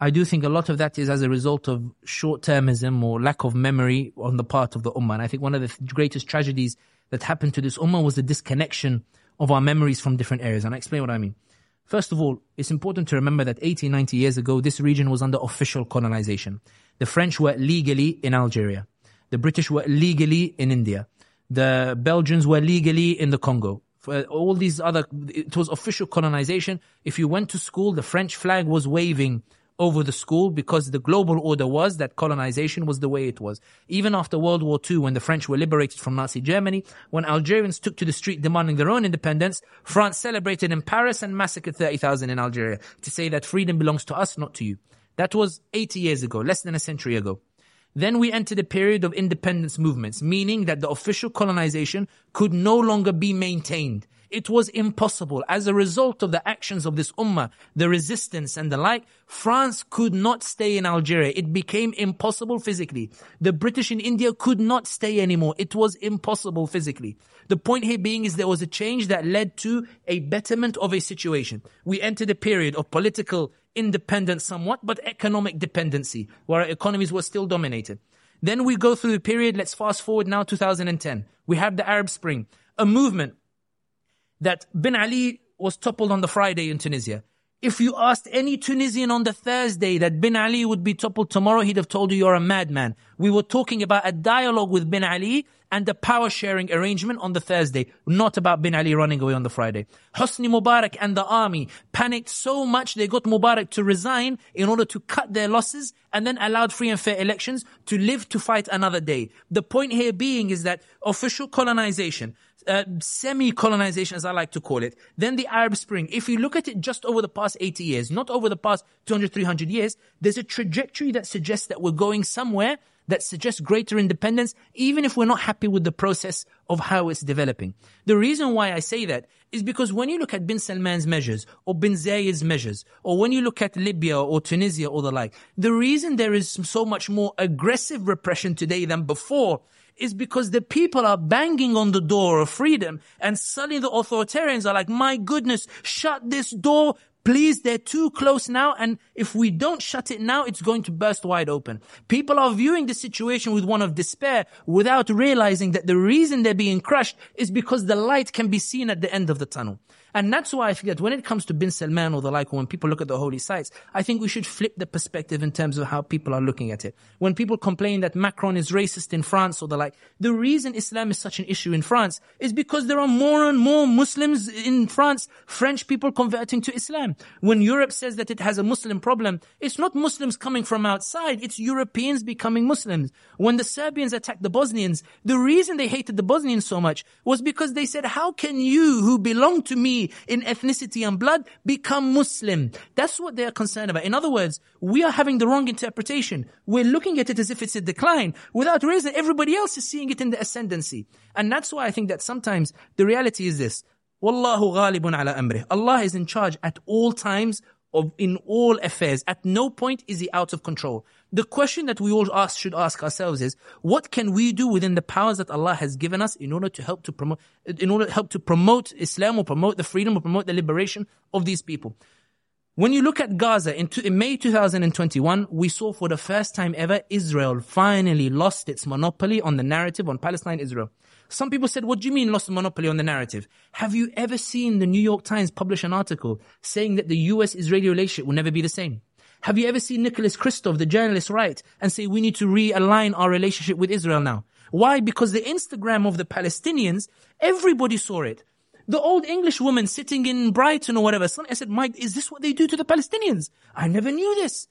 I do think a lot of that is as a result of short-termism or lack of memory on the part of the Ummah. And I think one of the greatest tragedies that happened to this Ummah was the disconnection of our memories from different areas. And I explain what I mean. First of all, it's important to remember that 80, 90 years ago, this region was under official colonization. The French were legally in Algeria. The British were legally in India. The Belgians were legally in the Congo. For all these other, it was official colonization. If you went to school, the French flag was waving over the school because the global order was that colonization was the way it was. Even after World War II, when the French were liberated from Nazi Germany, when Algerians took to the street demanding their own independence, France celebrated in Paris and massacred 30,000 in Algeria to say that freedom belongs to us, not to you. That was 80 years ago, less than a century ago. Then we entered a period of independence movements, meaning that the official colonization could no longer be maintained. It was impossible. As a result of the actions of this ummah, the resistance and the like, France could not stay in Algeria. It became impossible physically. The British in India could not stay anymore. It was impossible physically. The point here being is there was a change that led to a betterment of a situation. We entered a period of political independence somewhat, but economic dependency, where economies were still dominated. Then we go through the period, let's fast forward now 2010. We have the Arab Spring, a movement that Ben Ali was toppled on the Friday in Tunisia. If you asked any Tunisian on the Thursday that Ben Ali would be toppled tomorrow, he'd have told you you're a madman. We were talking about a dialogue with Ben Ali and a power sharing arrangement on the Thursday, not about Ben Ali running away on the Friday. Hosni Mubarak and the army panicked so much they got Mubarak to resign in order to cut their losses and then allowed free and fair elections to live to fight another day. The point here being is that official colonization, uh, semi-colonization as I like to call it, then the Arab Spring. If you look at it just over the past 80 years, not over the past 200, 300 years, there's a trajectory that suggests that we're going somewhere that suggests greater independence, even if we're not happy with the process of how it's developing. The reason why I say that is because when you look at bin Salman's measures or bin Zayed's measures, or when you look at Libya or Tunisia or the like, the reason there is so much more aggressive repression today than before is because the people are banging on the door of freedom and suddenly the authoritarians are like, my goodness, shut this door. Please, they're too close now. And if we don't shut it now, it's going to burst wide open. People are viewing the situation with one of despair without realizing that the reason they're being crushed is because the light can be seen at the end of the tunnel. And that's why I think that when it comes to bin Salman or the like, when people look at the holy sites, I think we should flip the perspective in terms of how people are looking at it. When people complain that Macron is racist in France or the like, the reason Islam is such an issue in France is because there are more and more Muslims in France, French people converting to Islam. When Europe says that it has a Muslim problem, it's not Muslims coming from outside, it's Europeans becoming Muslims. When the Serbians attacked the Bosnians, the reason they hated the Bosnians so much was because they said, how can you who belong to me in ethnicity and blood become Muslim. That's what they're concerned about. In other words, we are having the wrong interpretation. We're looking at it as if it's a decline without reason. everybody else is seeing it in the ascendancy. And that's why I think that sometimes the reality is this. Wallahu ghalibun ala amrih. Allah is in charge at all times of in all affairs. At no point is he out of control. The question that we all ask, should ask ourselves is, what can we do within the powers that Allah has given us in order to help to promote, in order to help to promote Islam or promote the freedom or promote the liberation of these people? When you look at Gaza in, in, May 2021, we saw for the first time ever Israel finally lost its monopoly on the narrative on Palestine Israel. Some people said, what do you mean lost the monopoly on the narrative? Have you ever seen the New York Times publish an article saying that the US-Israeli relationship will never be the same? Have you ever seen Nicholas Kristof, the journalist, write and say we need to realign our relationship with Israel now? Why? Because the Instagram of the Palestinians, everybody saw it. The old English woman sitting in Brighton or whatever, I said, Mike, is this what they do to the Palestinians? I never knew this.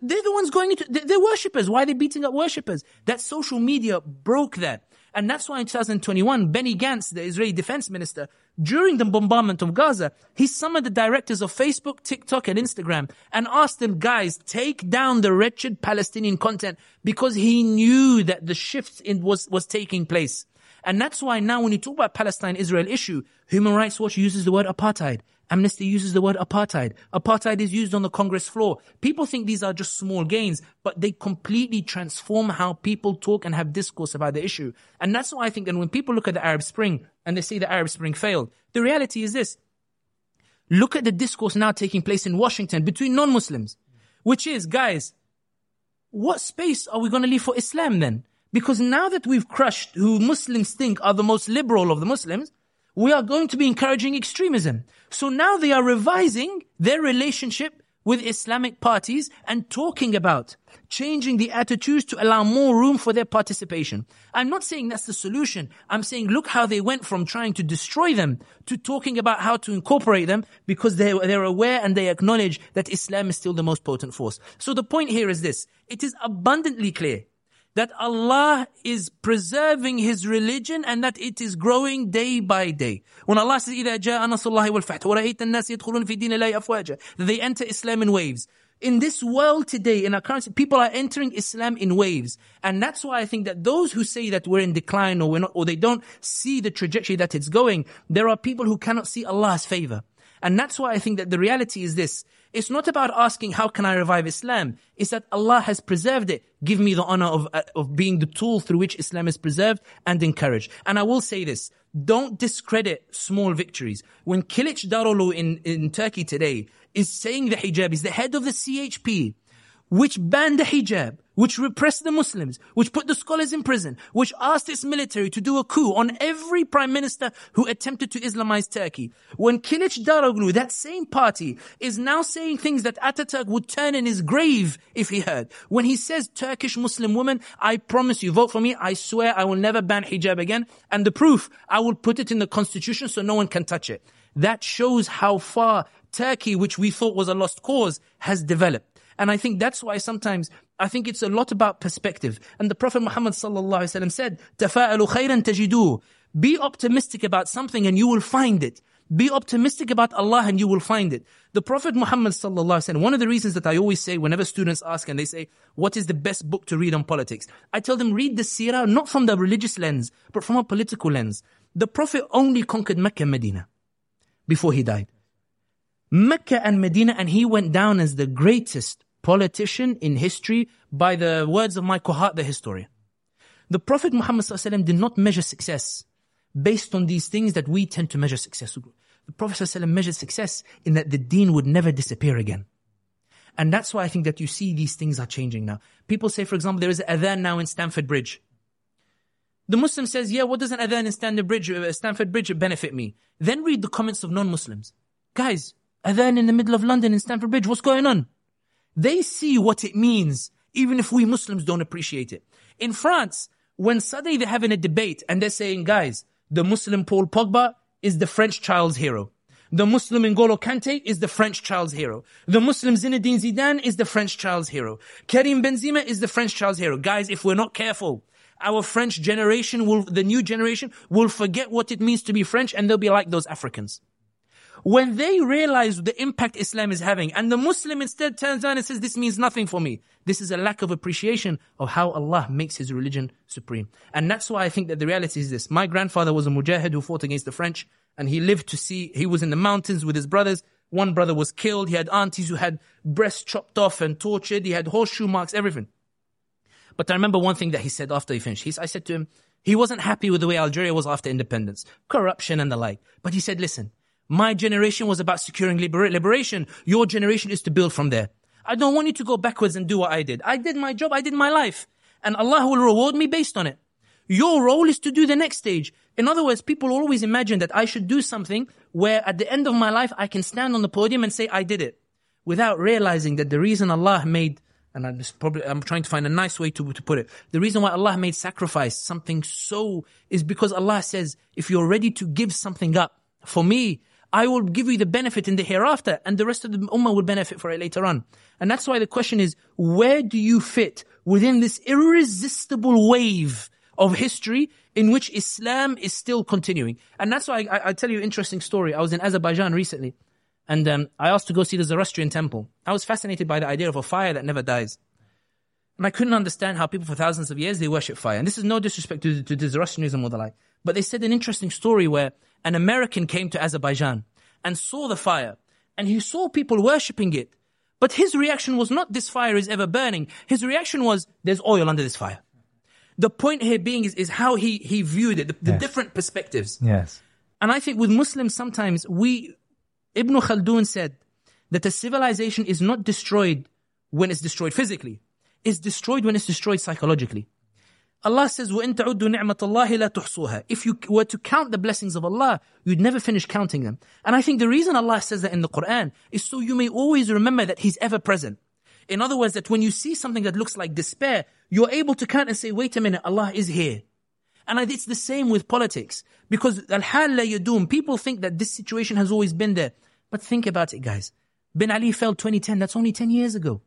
They're the ones going into, they're worshippers. Why are they beating up worshippers? That social media broke that. And that's why in 2021, Benny Gantz, the Israeli defense minister, during the bombardment of Gaza, he summoned the directors of Facebook, TikTok, and Instagram and asked them, guys, take down the wretched Palestinian content because he knew that the shift in was, was taking place. And that's why now when you talk about Palestine-Israel issue, Human Rights Watch uses the word apartheid. Amnesty uses the word apartheid. Apartheid is used on the Congress floor. People think these are just small gains, but they completely transform how people talk and have discourse about the issue. And that's why I think that when people look at the Arab Spring and they say the Arab Spring failed, the reality is this. Look at the discourse now taking place in Washington between non-Muslims, which is, guys, what space are we going to leave for Islam then? Because now that we've crushed who Muslims think are the most liberal of the Muslims, we are going to be encouraging extremism. So now they are revising their relationship with Islamic parties and talking about changing the attitudes to allow more room for their participation. I'm not saying that's the solution. I'm saying look how they went from trying to destroy them to talking about how to incorporate them because they, they're aware and they acknowledge that Islam is still the most potent force. So the point here is this. It is abundantly clear that Allah is preserving His religion and that it is growing day by day. When Allah says, إِذَا جَاءَ نَصُ اللَّهِ وَالْفَتْحُ وَرَأَيْتَ النَّاسِ يَدْخُلُونَ فِي دِينِ اللَّهِ أَفْوَاجًا They enter Islam in waves. In this world today, in our currency, people are entering Islam in waves. And that's why I think that those who say that we're in decline or we're not, or they don't see the trajectory that it's going, there are people who cannot see Allah's favor. And that's why I think that the reality is this. It's not about asking, how can I revive Islam? It's that Allah has preserved it. Give me the honor of, uh, of being the tool through which Islam is preserved and encouraged. And I will say this. Don't discredit small victories. When Kilicdaroglu in, in Turkey today is saying the hijab, is the head of the CHP, which banned the hijab, which repressed the Muslims, which put the scholars in prison, which asked its military to do a coup on every prime minister who attempted to Islamize Turkey. When Kilicdaroglu, that same party, is now saying things that Ataturk would turn in his grave if he heard. When he says Turkish Muslim woman, I promise you, vote for me, I swear I will never ban hijab again. And the proof, I will put it in the constitution so no one can touch it. That shows how far Turkey, which we thought was a lost cause, has developed. And I think that's why sometimes I think it's a lot about perspective. And the Prophet Muhammad sallallahu alaihi wasallam said, "Tafa'alu khayran tajidu." Be optimistic about something and you will find it. Be optimistic about Allah and you will find it. The Prophet Muhammad wasallam, one of the reasons that I always say whenever students ask and they say, what is the best book to read on politics? I tell them read the seerah not from the religious lens, but from a political lens. The Prophet only conquered Mecca and Medina before he died. Mecca and Medina and he went down as the greatest politician in history by the words of Michael Hart, the historian. The Prophet Muhammad did not measure success based on these things that we tend to measure success. The Prophet measured success in that the deen would never disappear again. And that's why I think that you see these things are changing now. People say, for example, there is an adhan now in Stamford Bridge. The Muslim says, yeah, what does an adhan in Stamford Bridge, uh, Stamford Bridge benefit me? Then read the comments of non-Muslims. Guys, adhan in the middle of London in Stamford Bridge, what's going on? They see what it means, even if we Muslims don't appreciate it. In France, when suddenly they're having a debate and they're saying, guys, the Muslim Paul Pogba is the French child's hero. The Muslim N'Golo Kante is the French child's hero. The Muslim Zinedine Zidane is the French child's hero. Karim Benzema is the French child's hero. Guys, if we're not careful, our French generation will, the new generation will forget what it means to be French and they'll be like those Africans. When they realize the impact Islam is having and the Muslim instead turns around and says, this means nothing for me. This is a lack of appreciation of how Allah makes his religion supreme. And that's why I think that the reality is this. My grandfather was a mujahid who fought against the French and he lived to see, he was in the mountains with his brothers. One brother was killed. He had aunties who had breasts chopped off and tortured. He had horseshoe marks, everything. But I remember one thing that he said after he finished. He, I said to him, he wasn't happy with the way Algeria was after independence, corruption and the like. But he said, listen, my generation was about securing liber- liberation. Your generation is to build from there. I don't want you to go backwards and do what I did. I did my job. I did my life. And Allah will reward me based on it. Your role is to do the next stage. In other words, people always imagine that I should do something where at the end of my life, I can stand on the podium and say, I did it. Without realizing that the reason Allah made, and I'm probably, I'm trying to find a nice way to, to put it. The reason why Allah made sacrifice something so, is because Allah says, if you're ready to give something up, for me, I will give you the benefit in the hereafter and the rest of the ummah will benefit for it later on. And that's why the question is, where do you fit within this irresistible wave of history in which Islam is still continuing. And that's why I, I, I tell you an interesting story. I was in Azerbaijan recently and um, I asked to go see the Zoroastrian temple. I was fascinated by the idea of a fire that never dies. And I couldn't understand how people for thousands of years, they worship fire. And this is no disrespect to, to, to Zoroastrianism or the like. But they said an interesting story where an American came to Azerbaijan and saw the fire and he saw people worshipping it. But his reaction was not this fire is ever burning. His reaction was there's oil under this fire. The point here being is, is how he, he viewed it, the, the Yes. different perspectives. Yes. And I think with Muslims, sometimes we, Ibn Khaldun said that a civilization is not destroyed when it's destroyed physically. It's destroyed when it's destroyed psychologically. Allah says, وَإِن تَعُدُّوا نِعْمَةَ اللَّهِ لَا تُحْصُوهَا If you were to count the blessings of Allah, you'd never finish counting them. And I think the reason Allah says that in the Quran is so you may always remember that He's ever present. In other words, that when you see something that looks like despair, you're able to count and say, wait a minute, Allah is here. And I- it's the same with politics. Because al-hal la yadum, people think that this situation has always been there. But think about it, guys. Bin Ali fell 2010, that's only 10 years ago.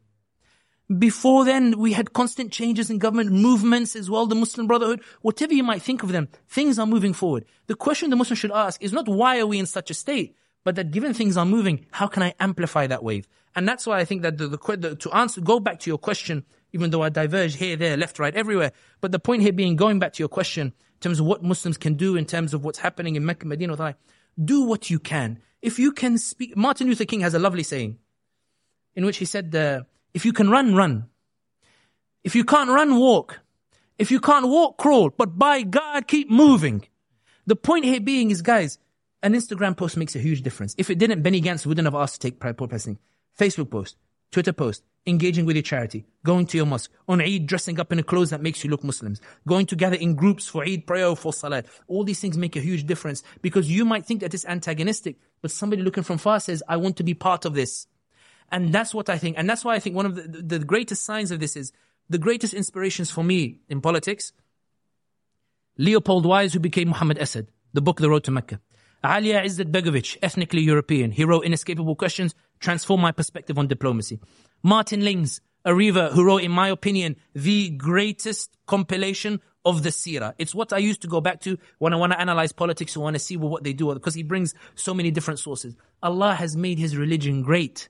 Before then, we had constant changes in government movements as well, the Muslim Brotherhood, whatever you might think of them, things are moving forward. The question the Muslim should ask is not why are we in such a state, but that given things are moving, how can I amplify that wave? And that's why I think that the, the, to answer, go back to your question, even though I diverge here, there, left, right, everywhere. But the point here being, going back to your question, in terms of what Muslims can do in terms of what's happening in Mecca, Medina, do what you can. If you can speak, Martin Luther King has a lovely saying in which he said, uh, if you can run, run. If you can't run, walk. If you can't walk, crawl. But by God, keep moving. The point here being is, guys, an Instagram post makes a huge difference. If it didn't, Benny Gantz wouldn't have asked to take pride protesting. Facebook post, Twitter post, engaging with your charity, going to your mosque, on Eid dressing up in a clothes that makes you look Muslims, going together in groups for Eid prayer or for Salat. All these things make a huge difference because you might think that it's antagonistic, but somebody looking from far says, I want to be part of this. And that's what I think. And that's why I think one of the, the greatest signs of this is the greatest inspirations for me in politics. Leopold Weiss, who became Muhammad Asad, the book The Road to Mecca. Alija Izetbegovic, ethnically European. He wrote Inescapable Questions, Transform My Perspective on Diplomacy. Martin Lings, a Riva who wrote, in my opinion, the greatest compilation of the seerah. It's what I used to go back to when I want to analyze politics or want to see what they do, because he brings so many different sources. Allah has made his religion great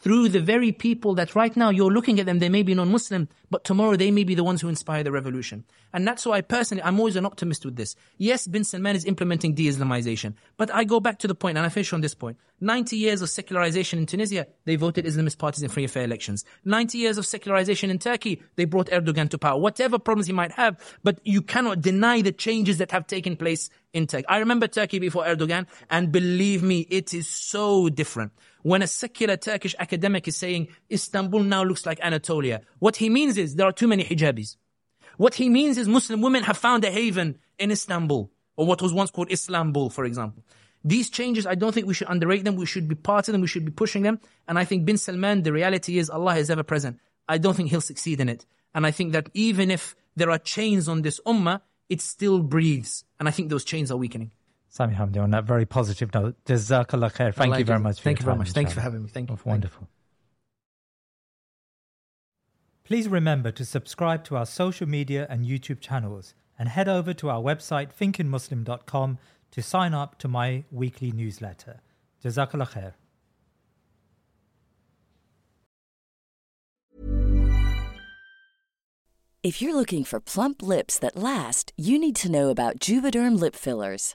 through the very people that right now you're looking at them, they may be non-Muslim, but tomorrow they may be the ones who inspire the revolution. And that's why personally, I'm always an optimist with this. Yes, Bin Salman is implementing de-Islamization, but I go back to the point, and I finish on this point. 90 years of secularization in Tunisia, they voted Islamist parties in free and fair elections. 90 years of secularization in Turkey, they brought Erdogan to power. Whatever problems he might have, but you cannot deny the changes that have taken place in Turkey. I remember Turkey before Erdogan, and believe me, it is so different. When a secular Turkish academic is saying Istanbul now looks like Anatolia, what he means is there are too many hijabis. What he means is Muslim women have found a haven in Istanbul, or what was once called Islambul, for example. These changes, I don't think we should underrate them. We should be part of them. We should be pushing them. And I think bin Salman, the reality is Allah is ever present. I don't think he'll succeed in it. And I think that even if there are chains on this ummah, it still breathes. And I think those chains are weakening. Sami Hamdi, on that very positive note, Jazakallah khair. Thank you very much for Thank you very much. Thanks for having me. Thank you. Wonderful. Please remember to subscribe to our social media and YouTube channels and head over to our website thinkingmuslim.com to sign up to my weekly newsletter. Jazakallah khair. If you're looking for plump lips that last, you need to know about Juvederm lip fillers.